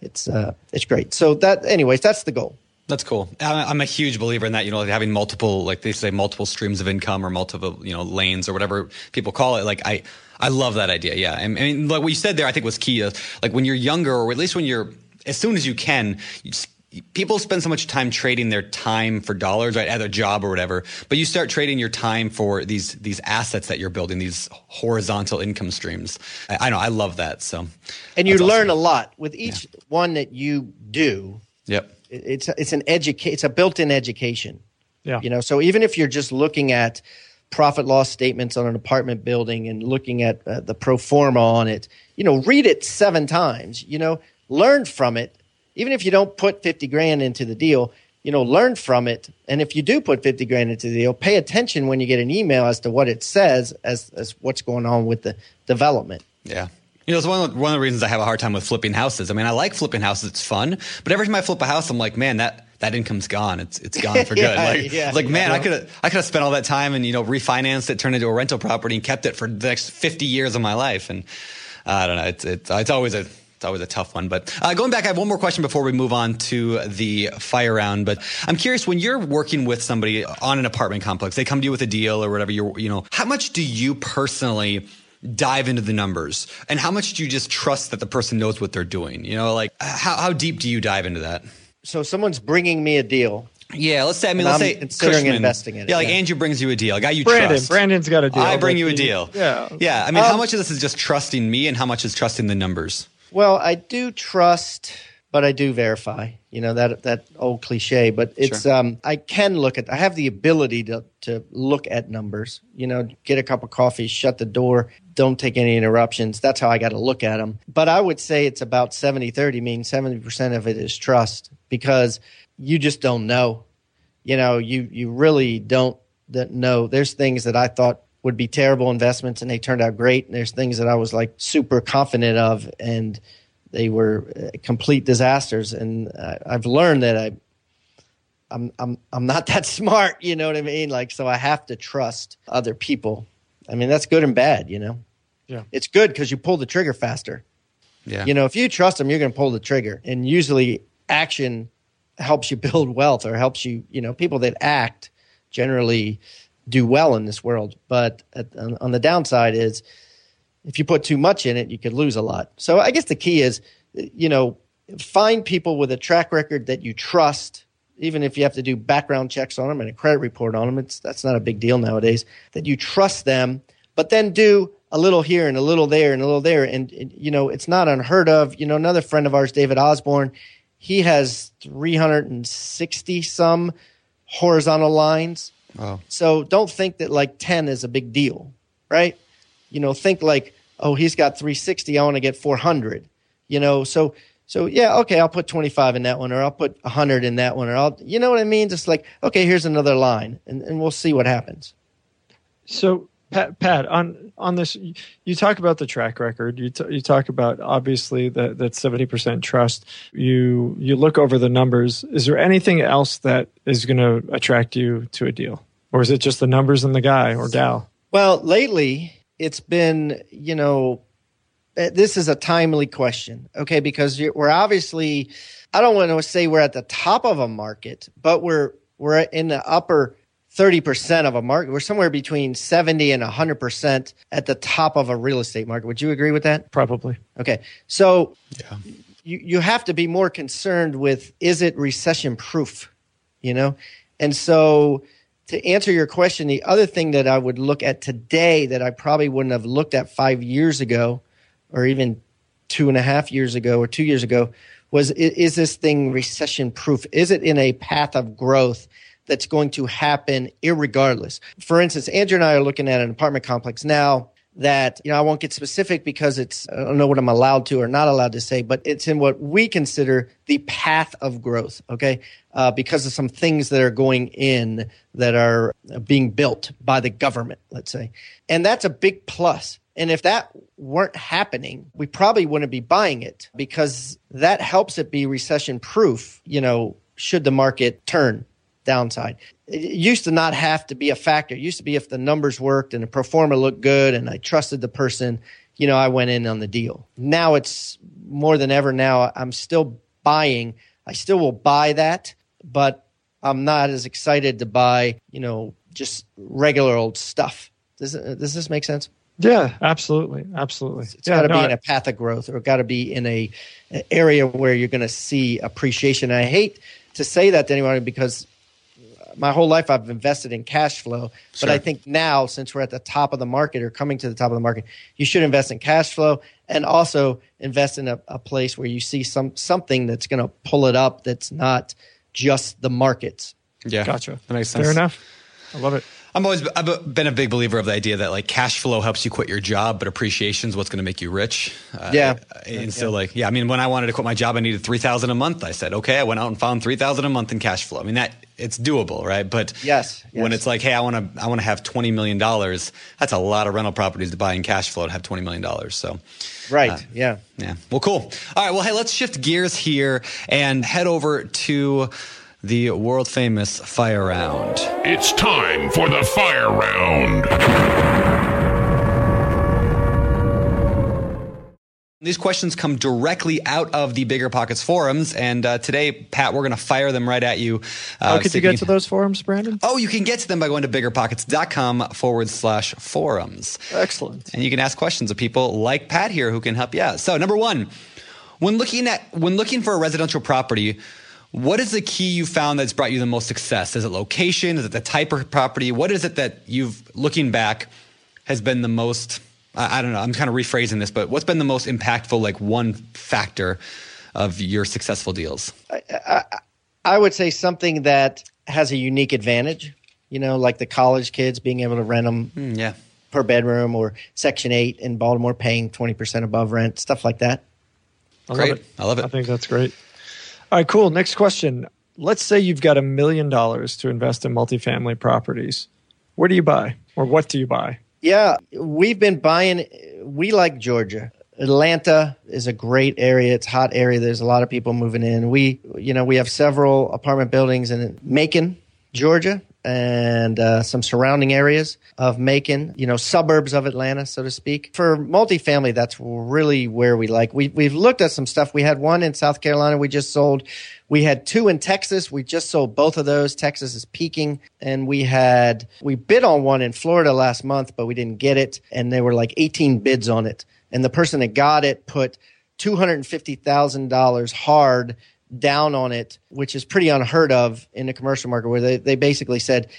it's uh, it's great. So that, anyways, that's the goal. That's cool. I'm a huge believer in that. You know, like having multiple, like they say, multiple streams of income or multiple, you know, lanes or whatever people call it. Like I, I love that idea. Yeah, I mean, like what you said there, I think was key. Like when you're younger, or at least when you're as soon as you can. You just, People spend so much time trading their time for dollars, right, at a job or whatever. But you start trading your time for these these assets that you're building, these horizontal income streams. I, I know, I love that. So, And you learn awesome. a lot with each one that you do. Yep. It's it's an educate. It's a built-in education. Yeah. You know, so even if you're just looking at profit loss statements on an apartment building and looking at uh, the pro forma on it, you know, read it seven times, you know, learn from it. Even if you don't put 50 grand into the deal, you know, learn from it. And if you do put 50 grand into the deal, pay attention when you get an email as to what it says as, as what's going on with the development. Yeah. You know, it's one of, the, one of the reasons I have a hard time with flipping houses. I mean, I like flipping houses; it's fun. But every time I flip a house, I'm like, man, that that income's gone. It's it's gone for [laughs] good. Yeah, like, yeah, like man. I could have I could have spent all that time and you know refinanced it, turned it into a rental property, and kept it for the next 50 years of my life. And uh, I don't know. It's it's it's always a it's always a tough one. But uh, going back, I have one more question before we move on to the fire round. But I'm curious when you're working with somebody on an apartment complex, they come to you with a deal or whatever. You're, you know, how much do you personally dive into the numbers, and how much do you just trust that the person knows what they're doing? You know, like how how deep do you dive into that? So someone's bringing me a deal. Yeah, let's say. I mean, And let's I'm say considering Cushman- investing in it, Yeah, like yeah. Andrew brings you a deal, a guy you Brandon, trust. Brandon's got a deal. I bring you a deal. Yeah. Yeah. I mean, how Um, much of this is just trusting me, and how much is trusting the numbers? Well, I do trust, but I do verify. You know that that old cliche, but it's um, I can look at. I have the ability to to look at numbers. You know, get a cup of coffee, shut the door, don't take any interruptions. That's how I got to look at them. But I would say it's about 70-30, meaning seventy percent of it is trust because you just don't know. You know, you you really don't that know. There's things that I thought would be terrible investments and they turned out great. And there's things that I was like super confident of and they were uh, complete disasters. And I, I've learned that I, I'm, I'm, I'm not that [laughs] smart. You know what I mean? Like, so I have to trust other people. I mean, that's good and bad, you know? Yeah. It's good because you pull the trigger faster. Yeah. You know, if you trust them, you're going to pull the trigger. And usually action helps you [laughs] build wealth or helps you, you know, people that act generally do well in this world. But at, on, on the downside is if you put too much in it, you could lose a lot. So I guess the key is, you know, find people with a track record that you trust. Even if you have to do background checks on them and a credit report on them, it's that's not a big deal nowadays. That you trust them, but then do a little here and a little there and a little there, and, and you know it's not unheard of. You know, another friend of ours, David Osborn, he has 360 some horizontal lines. Wow. So don't think that like 10 is a big deal, right? You know, think like, oh, he's got 360, I want to get 400. You know, so so yeah, okay, I'll put 25 in that one or I'll put 100 in that one or I'll you know what I mean? Just like, okay, here's another line and, and we'll see what happens. So Pat, Pat, on on this, you- talk about the track record. You t- you talk about obviously that that seventy percent trust. You you look over the numbers. Is there anything else that is going to attract you to a deal, or is it just the numbers and the guy or gal? Well, lately it's been, you know, eh, this is a timely question, okay? Because we're obviously, I don't want to say we're at the top of a market, but we're we're in the upper thirty percent of a market. We're somewhere between seventy and hundred percent at the top of a real estate market. Would you agree with that? Probably. Okay, so Yeah. you you have to be more concerned with is it recession proof, you know, and so to answer your question, the other thing that I would look at today that I probably wouldn't have looked at five years ago, or even two and a half years ago or two years ago, was is this thing recession proof? Is it in a path of growth? That's going to happen irregardless. For instance, Andrew and I are looking at an apartment complex now that you know I won't get specific because it's I don't know what I'm allowed to or not allowed to say, but it's in what we consider the path of growth. Okay, uh, because of some things that are going in that are being built by the government, let's say, and that's a big plus. And if that weren't happening, we probably wouldn't be buying it because that helps it be recession proof. You know, should the market turn downside. It used to not have to be a factor. It used to be if the numbers worked and the pro forma looked good and I trusted the person, you know, I went in on the deal. Now it's more than ever now. I'm still buying. I still will buy that, but I'm not as excited to buy, you know, just regular old stuff. Does, uh, does this make sense? Yeah, absolutely, absolutely. It's yeah, got to no, be in a path of growth, or got to be in a, an area where you're going to see appreciation. And I hate to say that to anyone because my whole life I've invested in cash flow, but Sure. I think now since we're at the top of the market or coming to the top of the market, you should invest in cash flow and also invest in a, a place where you see some something that's going to pull it up. That's not just the markets. Yeah. Gotcha. That makes sense. Fair enough. I love it. I'm always I've been a big believer of the idea that like cash flow helps you quit your job, but appreciation is what's going to make you rich. Uh, Yeah. and so like yeah, I mean when I wanted to quit my job, I needed three thousand a month. I said okay, I went out and found three thousand a month in cash flow. I mean that it's doable, right? But Yes, when it's like hey, I want to I want to have twenty million dollars. That's a lot of rental properties to buy in cash flow to have twenty million dollars. So. Right. yeah. Yeah. Well, cool. All right. Well, hey, let's shift gears here and head over to the world famous fire round. It's time for the fire round. These questions come directly out of the BiggerPockets forums, and uh, today, Pat, we're going to fire them right at you. Uh, How could so you get can- to those forums, Brandon? Oh, you can get to them by going to biggerpockets.com forward slash forums. Excellent. And you can ask questions of people like Pat here who can help you out. So, number one, when looking at when looking for a residential property, What is the key you found that's brought you the most success? Is it location? Is it the type of property? What is it that you've, looking back, has been the most? I, I don't know. I'm kind of rephrasing this, but what's been the most impactful, like one factor of your successful deals? I would say something that has a unique advantage. You know, like the college kids being able to rent them Mm, yeah. per bedroom, or Section Eight in Baltimore paying twenty percent above rent, stuff like that. I Great. love it. I love it. I think that's great. All right, cool. Next question. Let's say you've got a million dollars to invest in multifamily properties. Where do you buy, or what do you buy? Yeah, we've been buying. We like Georgia. Atlanta is a great area. It's a hot area. There's a lot of people moving in. We, you know, we have several apartment buildings in Macon, Georgia, and uh, some surrounding areas of Macon. You know, suburbs of Atlanta, so to speak. For multifamily, that's really where we like. We we've looked at some stuff. We had one in South Carolina. We just sold. We had two in Texas. We just sold both of those. Texas is peaking. And we had, we bid on one in Florida last month, but we didn't get it. And there were like 18 bids on it. And the person that got it put $250,000 hard down on it, which is pretty unheard of in the commercial market where they, they basically said,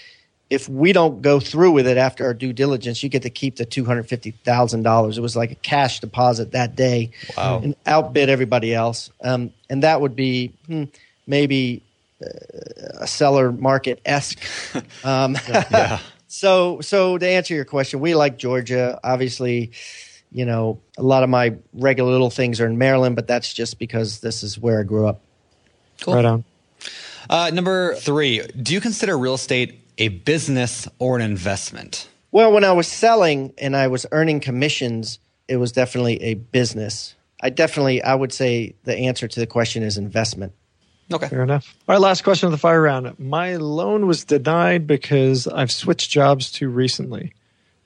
if we don't go through with it after our due diligence, you get to keep the two hundred fifty thousand dollars. It was like a cash deposit that day, Wow. and outbid everybody else. Um, and that would be hmm, maybe uh, a seller market esque. [laughs] um, [laughs] So, so to answer your question, we like Georgia. Obviously, you know, a lot of my regular little things are in Maryland, but that's just because this is where I grew up. Cool. Right on. Uh, number three, do you consider real estate a business or an investment? Well, when I was selling and I was earning commissions, it was definitely a business. I definitely, I would say the answer to the question is investment. Okay. Fair enough. All right, last question of the fire round. My loan was denied because I've switched jobs too recently.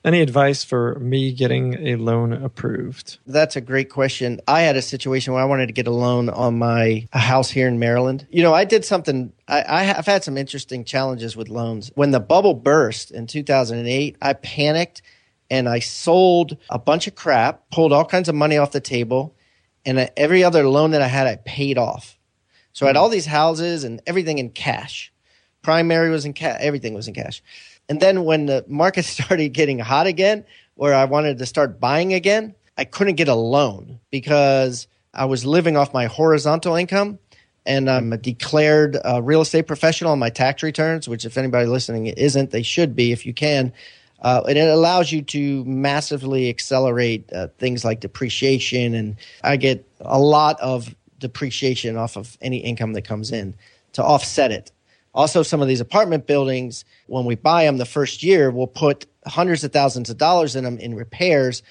Any advice for me getting a loan approved? That's a great question. I had a situation where I wanted to get a loan on my a house here in Maryland. You know, I did something. I, I have had some interesting challenges with loans. When the bubble burst in 2008, I panicked and I sold a bunch of crap, pulled all kinds of money off the table, and every other loan that I had, I paid off. So I had hmm. all these houses and everything in cash. Primary was in cash. Everything was in cash. And then when the market [laughs] started getting hot again, where I wanted to start buying again, I couldn't get a loan because I was living off my horizontal income and I'm a declared uh, real estate professional on my tax returns, which if anybody listening isn't, they should be if you can. Uh, and it allows you to massively accelerate uh, things like depreciation. And I get a lot of depreciation off of any income that comes in to offset it. Also, some of these apartment buildings, when we buy them the first year, we'll put hundreds of thousands of dollars in them in repairs,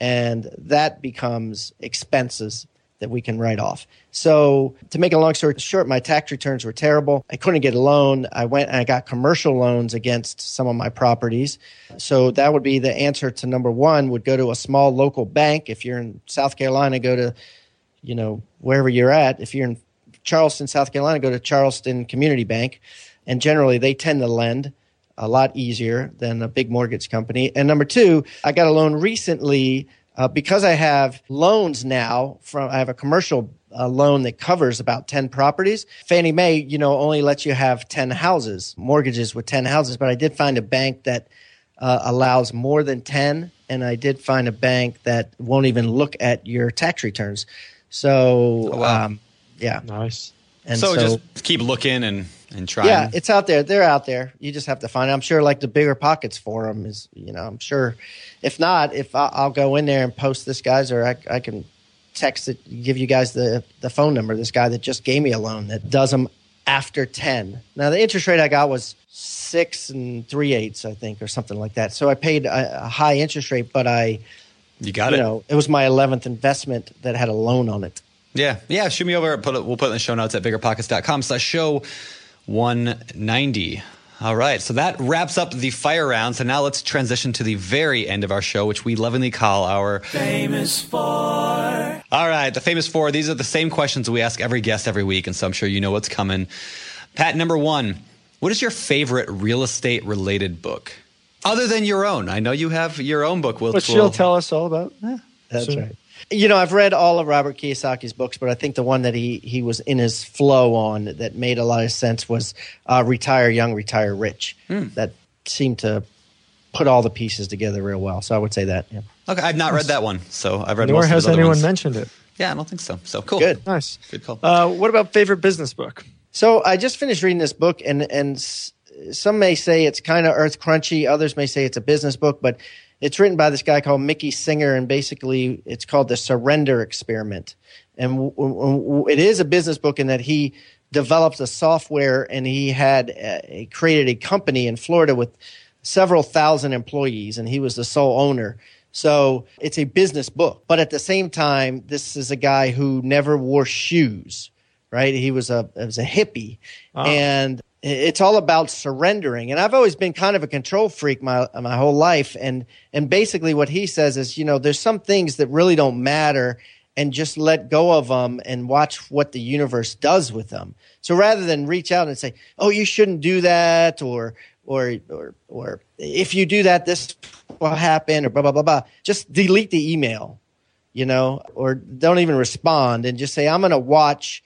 and that becomes expenses that we can write off. So, to make a long story short, my tax returns were terrible. I couldn't get a loan. I went and I got commercial loans against some of my properties. So, that would be the answer to number one would go to a small local bank. If you're in South Carolina, go to, you know, wherever you're at. If you're in Charleston, South Carolina, go to Charleston Community Bank. And generally, they tend to lend a lot easier than a big mortgage company. And number two, I got a loan recently uh, because I have loans now from, I have a commercial uh, loan that covers about 10 properties. Fannie Mae, you know, only lets you have 10 houses, mortgages with 10 houses. But I did find a bank that uh, allows more than 10. And I did find a bank that won't even look at your tax returns. So, wow. um, yeah. Nice. And so, just keep looking and and trying. yeah, it's out there. They're out there. You just have to find. It. I'm sure, like the BiggerPockets forum is. You know, I'm sure. If not, if I, I'll go in there and post this guy's, or I, I can text it, give you guys the the phone number. This guy that just gave me a loan that does them after ten. Now the interest rate I got was six and three eighths, I think, or something like that. So I paid a, a high interest rate, but I, you got you it. know, it was my eleventh investment that had a loan on it. Yeah, yeah. Shoot me over. Put it, we'll put it in the show notes at biggerpockets.com slash show 190. All right, so that wraps up the fire round. So now let's transition to the very end of our show, which we lovingly call our famous four. All right, the famous four. These are the same questions we ask every guest every week, and so I'm sure you know what's coming. Pat, number one, what is your favorite real estate related book? Other than your own, I know you have your own book. Which Which will- she'll tell us all about. Yeah, That's Soon. right. You know, I've read all of Robert Kiyosaki's books, but I think the one that he he was in his flow on that made a lot of sense was uh, "Retire Young, Retire Rich." That seemed to put all the pieces together real well. So I would say that. Yeah. Okay, I've not read that one, so I've read Nor most has his other anyone ones. mentioned it. Yeah, I don't think so. So cool. Good. Nice. Good call. Uh, what about favorite business book? So I just finished reading this book, and and some may say it's kind of earth crunchy. Others may say it's a business book, but it's written by this guy called Mickey Singer, and basically it's called the Surrender Experiment. And w- w- it is a business book in that he developed a software, and he had uh, he created a company in Florida with several thousand employees, and he was the sole owner. So it's a business book, but at the same time, this is a guy who never wore shoes right? He was a he was a hippie, and it's all about surrendering. And I've always been kind of a control freak my my whole life, and and basically what he says is, you know, there's some things that really don't matter, and just let go of them and watch what the universe does with them. So rather than reach out and say, oh, you shouldn't do that, or or or or if you do that, this will happen, or blah blah blah blah. Just delete the email you know, or don't even respond and just say, I'm going to watch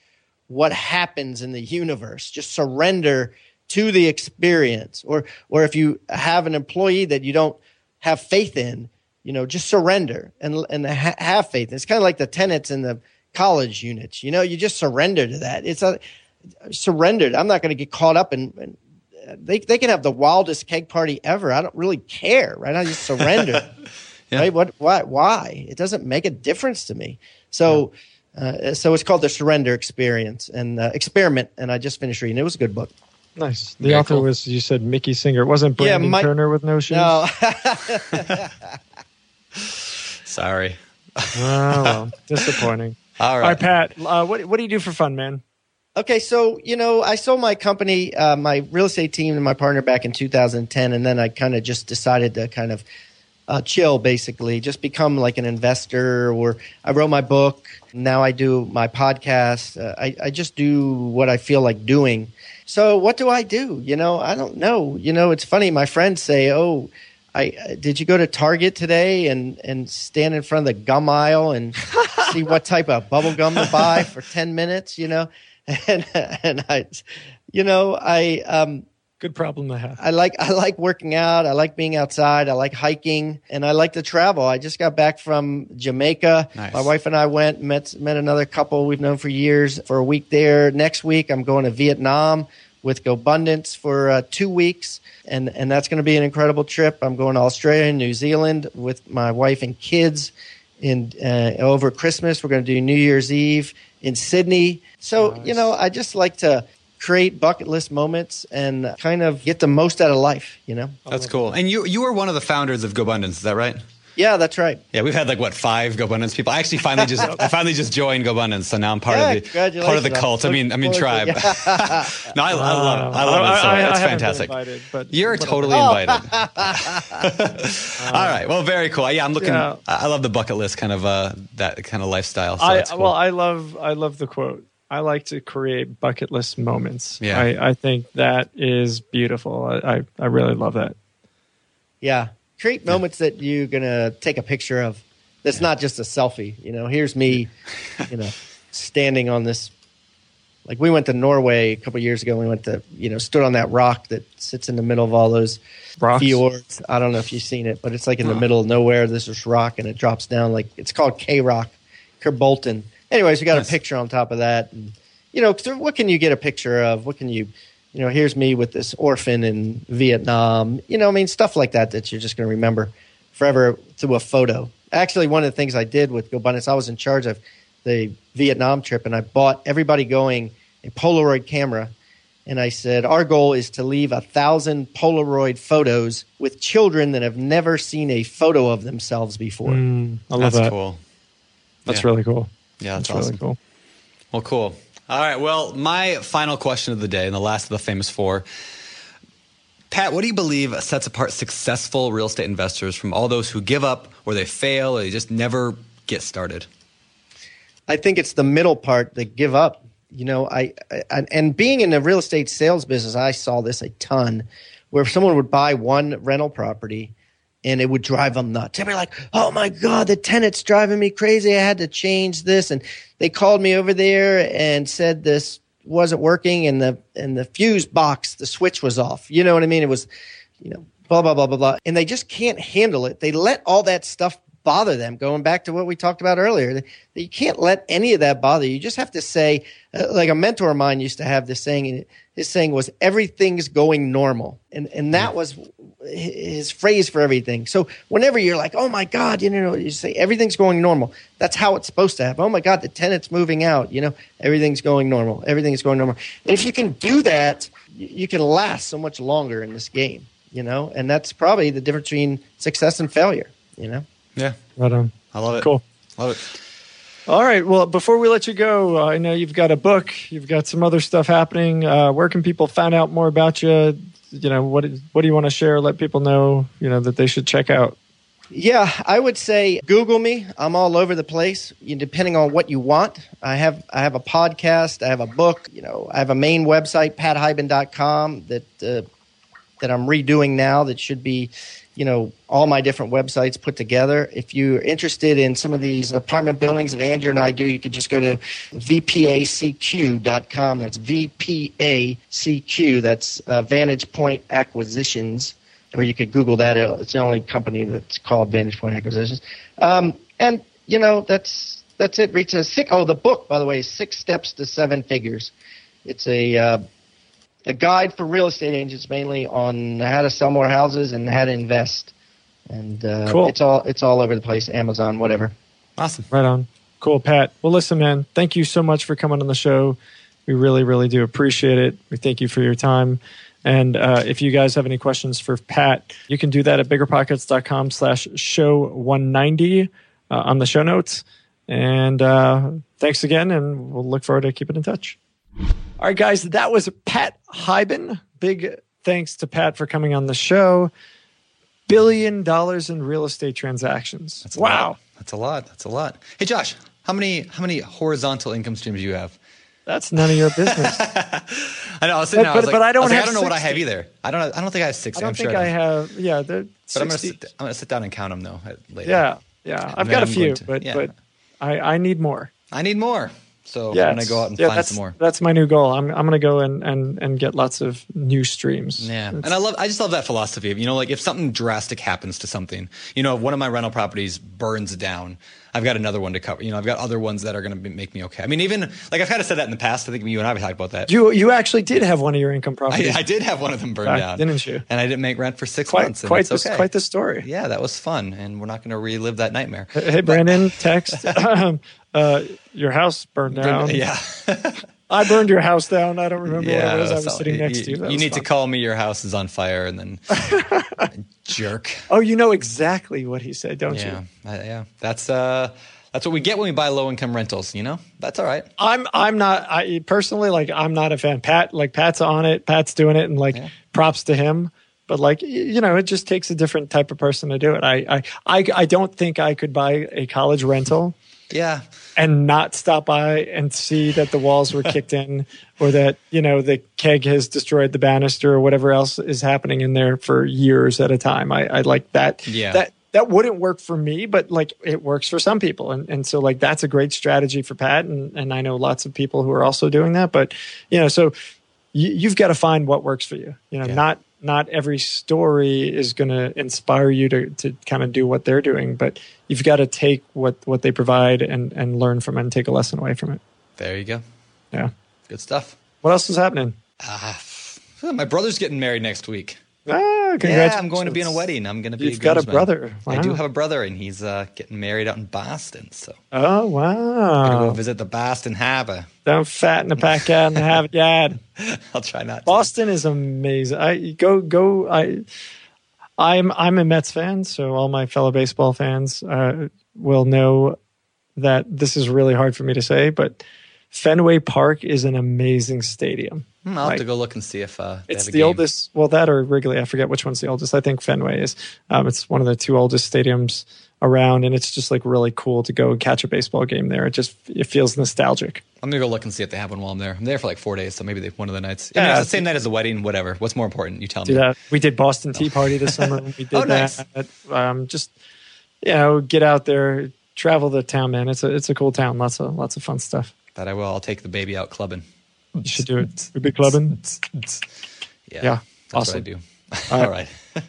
what happens in the universe. Just surrender to the experience. Or, or if you have an employee that you don't have faith in, you know, just surrender and, and ha- have faith. It's kind of like the tenants in the college units, you know, you just surrender to that. It's a surrendered. I'm not going to get caught up in, in they, they can have the wildest keg party ever. I don't really care, right? I just surrender. [laughs] Right? What? Why? Why? It doesn't make a difference to me. So, uh, so it's called the Surrender Experience and uh, Experiment. And I just finished reading. It was a good book. Nice. The Very author cool. was you said Mickey Singer. It wasn't Yeah, Brandon Mike- Turner with no shoes. No, [laughs] Sorry. Oh, well, [laughs] disappointing. All All right. right, Pat. Uh, what what do you do for fun, man? Okay, so you know, I sold my company, uh, my real estate team, and my partner back in 2010, and then I kind of just decided to kind of uh, chill, basically, just become like an investor. Or I wrote my book. Now I do my podcast. Uh, I, I just do what I feel like doing. So what do I do? You know, I don't know. You know, it's funny. My friends say, "Oh." I, uh, did you go to Target today and, and stand in front of the gum aisle and [laughs] see what type of bubble gum to buy for 10 minutes, you know? [laughs] And, and I, you know, I, um, Good problem to have. I like I like working out. I like being outside. I like hiking, and I like to travel. I just got back from Jamaica. Nice. My wife and I went met met another couple we've known for years for a week there. Next week, I'm going to Vietnam with GoBundance for uh, two weeks, and and that's going to be an incredible trip. I'm going to Australia and New Zealand with my wife and kids. In uh, over Christmas, we're going to do New Year's Eve in Sydney. So you know, I just like to create bucket list moments and kind of get the most out of life. You know. That's cool. And you you were one of the founders of GoBundance, is that right? Yeah, that's right. Yeah, we've had like what five GoBundance people. I actually finally just [laughs] I finally just joined GoBundance, so now I'm part Yeah, of the part of the congratulations. cult. I mean, I mean tribe. forward to- [laughs] no, I, I love it. I love it. So I- I it's haven't been fantastic. invited, but You're whatever. totally invited. [laughs] All right. Well, very cool. Yeah, I'm looking. Yeah. I I love the bucket list kind of uh, that kind of lifestyle. So I cool. well, I love I love the quote. I like to create bucket list moments. Yeah. I, I think that is beautiful. I, I, I really love that. Yeah, create moments that you're gonna take a picture of. That's not just a selfie. You know, here's me, [laughs] you know, standing on this. Like we went to Norway a couple years ago. We went to you know stood on that rock that sits in the middle of all those Rocks? fjords. I don't know if you've seen it, but it's like in the middle of nowhere. There's this rock and it drops down like it's called K Rock, Kjeragbolten. Anyways, we got Nice. a picture on top of that, and you know, what can you get a picture of? What can you, you know, here's me with this orphan in Vietnam. You know, I mean, stuff like that that you're just going to remember forever through a photo. Actually, one of the things I did with GoBundance, I was in charge of the Vietnam trip, and I bought everybody going a Polaroid camera. And I said, our goal is to leave a thousand Polaroid photos with children that have never seen a photo of themselves before. Mm, I love that's that. cool. That's Yeah. really cool. Yeah, that's, That's awesome. really cool. Well, cool. All right. Well, my final question of the day, and the last of the famous four. Pat, what do you believe sets apart successful real estate investors from all those who give up or they fail or they just never get started? I think it's the middle part that give up. You know, I, I and being in the real estate sales business, I saw this a ton, where someone would buy one rental property, and it would drive them nuts. They'd be like, "Oh my god, the tenant's driving me crazy. I had to change this." And they called me over there and said this wasn't working, and the and the fuse box, the switch was off. You know what I mean? It was, you know, blah blah blah blah blah, and they just can't handle it. They let all that stuff bother them. Going back to what we talked about earlier, that you can't let any of that bother you. You just have to say, uh, like a mentor of mine used to have this saying, and his saying was, "Everything's going normal," and and that was his phrase for everything. So whenever you're like, "Oh my God," you know, you say everything's going normal. That's how it's supposed to happen. Oh my God, the tenant's moving out. You know, everything's going normal. Everything's going normal. And if you can do that, you can last so much longer in this game. You know, and that's probably the difference between success and failure. You know. Yeah, Right on. I love it. Cool. Love it. All right. Well, before we let you go, uh, I know you've got a book, you've got some other stuff happening. Uh, where can people find out more about you? You know, what what do you want to share? Let people know, you know, that they should check out. Yeah, I would say Google me. I'm all over the place. You, depending on what you want, I have I have a podcast. I have a book. You know, I have a main website, pathiban.com, that uh, that I'm redoing now. That should be, you know, all my different websites put together. If you're interested in some of these apartment buildings that Andrew and I do, you could just go to vpacq.com. That's VPACQ. That's uh, Vantage Point Acquisitions or you could Google that. It's the only company that's called Vantage Point Acquisitions. Um, and you know that's that's it. Reach a. Oh, the book, by the way, Six Steps to Seven Figures. It's a uh, a guide for real estate agents, mainly on how to sell more houses and how to invest. And uh, Cool. it's all it's all over the place. Amazon, whatever. Awesome. Right on. Cool, Pat. Well, listen, man, thank you so much for coming on the show. We really, really do appreciate it. We thank you for your time. And uh, if you guys have any questions for Pat, you can do that at biggerpockets.com slash show 190 uh, on the show notes. And uh, thanks again, and we'll look forward to keeping in touch. All right, guys, that was Pat Hiban. Big thanks to Pat for coming on the show. Billion dollars in real estate transactions. That's a wow. lot. That's a lot. That's a lot. Hey, Josh, how many how many horizontal income streams do you have? That's none of your business. [laughs] I know. I was sitting But- there, I but- was like, but I don't was like, I don't know what I have either. I don't. I don't think I have six. I don't am think sure I have. Yeah, But I'm gonna sit, I'm gonna sit down and count them though later. Yeah, yeah. I've got a I'm few, to- but yeah. but I I need more. I need more. So Yeah, I'm gonna go out and yeah, find that's, some more. That's my new goal. I'm I'm gonna go and and and get lots of new streams. Yeah, It's- and I love. I just love that philosophy of you know, like if something drastic happens to something, you know, if one of my rental properties burns down, I've got another one to cover. You know, I've got other ones that are going to make me okay. I mean, even like I've kind of said that in the past. I think you and I have talked about that. you you actually did have one of your income I, properties. I did have one of them burned Back, down, didn't you? And I didn't make rent for six quite months. and quite the, okay. quite the story. Yeah, that was fun, and we're not going to relive that nightmare. Hey Brandon, text. [laughs] um, uh, your house burned down. Yeah, [laughs] I burned your house down. I don't remember yeah. what it was. I was sitting next you, to you. That you need to call me. Your house is on fire, and then [laughs] jerk. Oh, you know exactly what he said, don't Yeah, you? I- yeah. That's uh, that's what we get when we buy low income rentals. You know, that's all right. I'm I'm not I personally like I'm not a fan. Pat like Pat's on it. Pat's doing it, and like props to him. But like you know, it just takes a different type of person to do it. I I I, I don't think I could buy a college rental Yeah, and not stop by and see that the walls were kicked in [laughs] or that you know the keg has destroyed the banister or whatever else is happening in there for years at a time. I, I like that. Yeah. That that wouldn't work for me, but like it works for some people. And and so like that's a great strategy for Pat and, and I know lots of people who are also doing that. But you know, so you, you've got to find what works for you. You know, Yeah. not not every story is going to inspire you to to kind of do what they're doing, but you've got to take what what they provide and and learn from it and take a lesson away from it. there you go. Yeah. Good stuff. What else is happening? Ah, my brother's getting married next week. Ah, Yeah. I'm going to be in a wedding. I'm going to be. You've got a brother. I do have a brother, and he's uh, getting married out in Boston. So Oh wow! I'm wow! gonna go visit the Boston Harbor. Don't fatten the pack out and have it yad. [laughs] I'll try not. to. Boston is amazing. I go go. I I'm I'm a Mets fan, so all my fellow baseball fans uh, will know that this is really hard for me to say, but Fenway Park is an amazing stadium. Hmm, I'll have to go look and see if uh, they It's the game. oldest. Well, that or Wrigley. I forget which one's the oldest. I think Fenway is. Um, it's one of the two oldest stadiums around, and it's just like really cool to go and catch a baseball game there. It just it feels nostalgic. I'm gonna go look and see if they have one while I'm there. I'm there for like four days, so maybe they, one of the nights. I mean, Yeah. it's the same night as the wedding. Whatever. What's more important? You tell me. that. We did Boston Tea Party this summer. [laughs] We did Oh, nice. that. Um, just you know, get out there, travel the town, man. It's a it's a cool town. Lots of lots of fun stuff. That I will. I'll take the baby out clubbing. You should do it. We'll be clubbing. [laughs] Yeah. Yeah, That's awesome. what I do. All right. [laughs]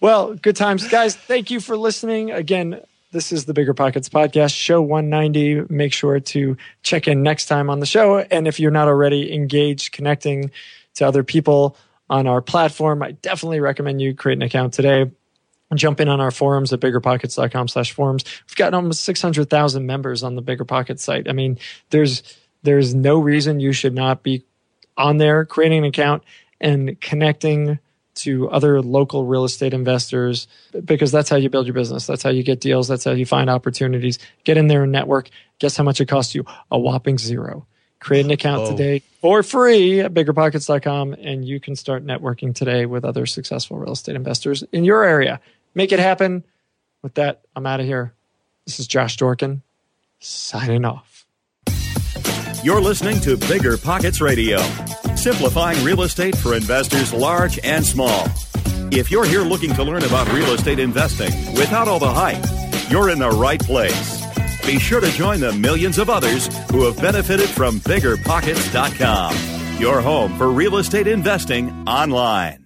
Well, good times, guys. Thank you for listening again. This is the BiggerPockets podcast, show 190. Make sure to check in next time on the show. And if you're not already engaged, connecting to other people on our platform, I definitely recommend you create an account today. Jump in on our forums at biggerpockets.com slash forums. We've got almost 600,000 members on the BiggerPockets site. I mean, there's, there's no reason you should not be on there, creating an account and connecting to other local real estate investors because that's how you build your business. That's how you get deals. That's how you find opportunities. Get in there and network. Guess how much it costs you? A whopping zero. Create an account Whoa. today for free at biggerpockets.com and you can start networking today with other successful real estate investors in your area. Make it happen. With that, I'm out of here. This is Josh Dorkin signing off. You're listening to BiggerPockets Radio, simplifying real estate for investors large and small. If you're here looking to learn about real estate investing without all the hype, you're in the right place. Be sure to join the millions of others who have benefited from biggerpockets.com, your home for real estate investing online.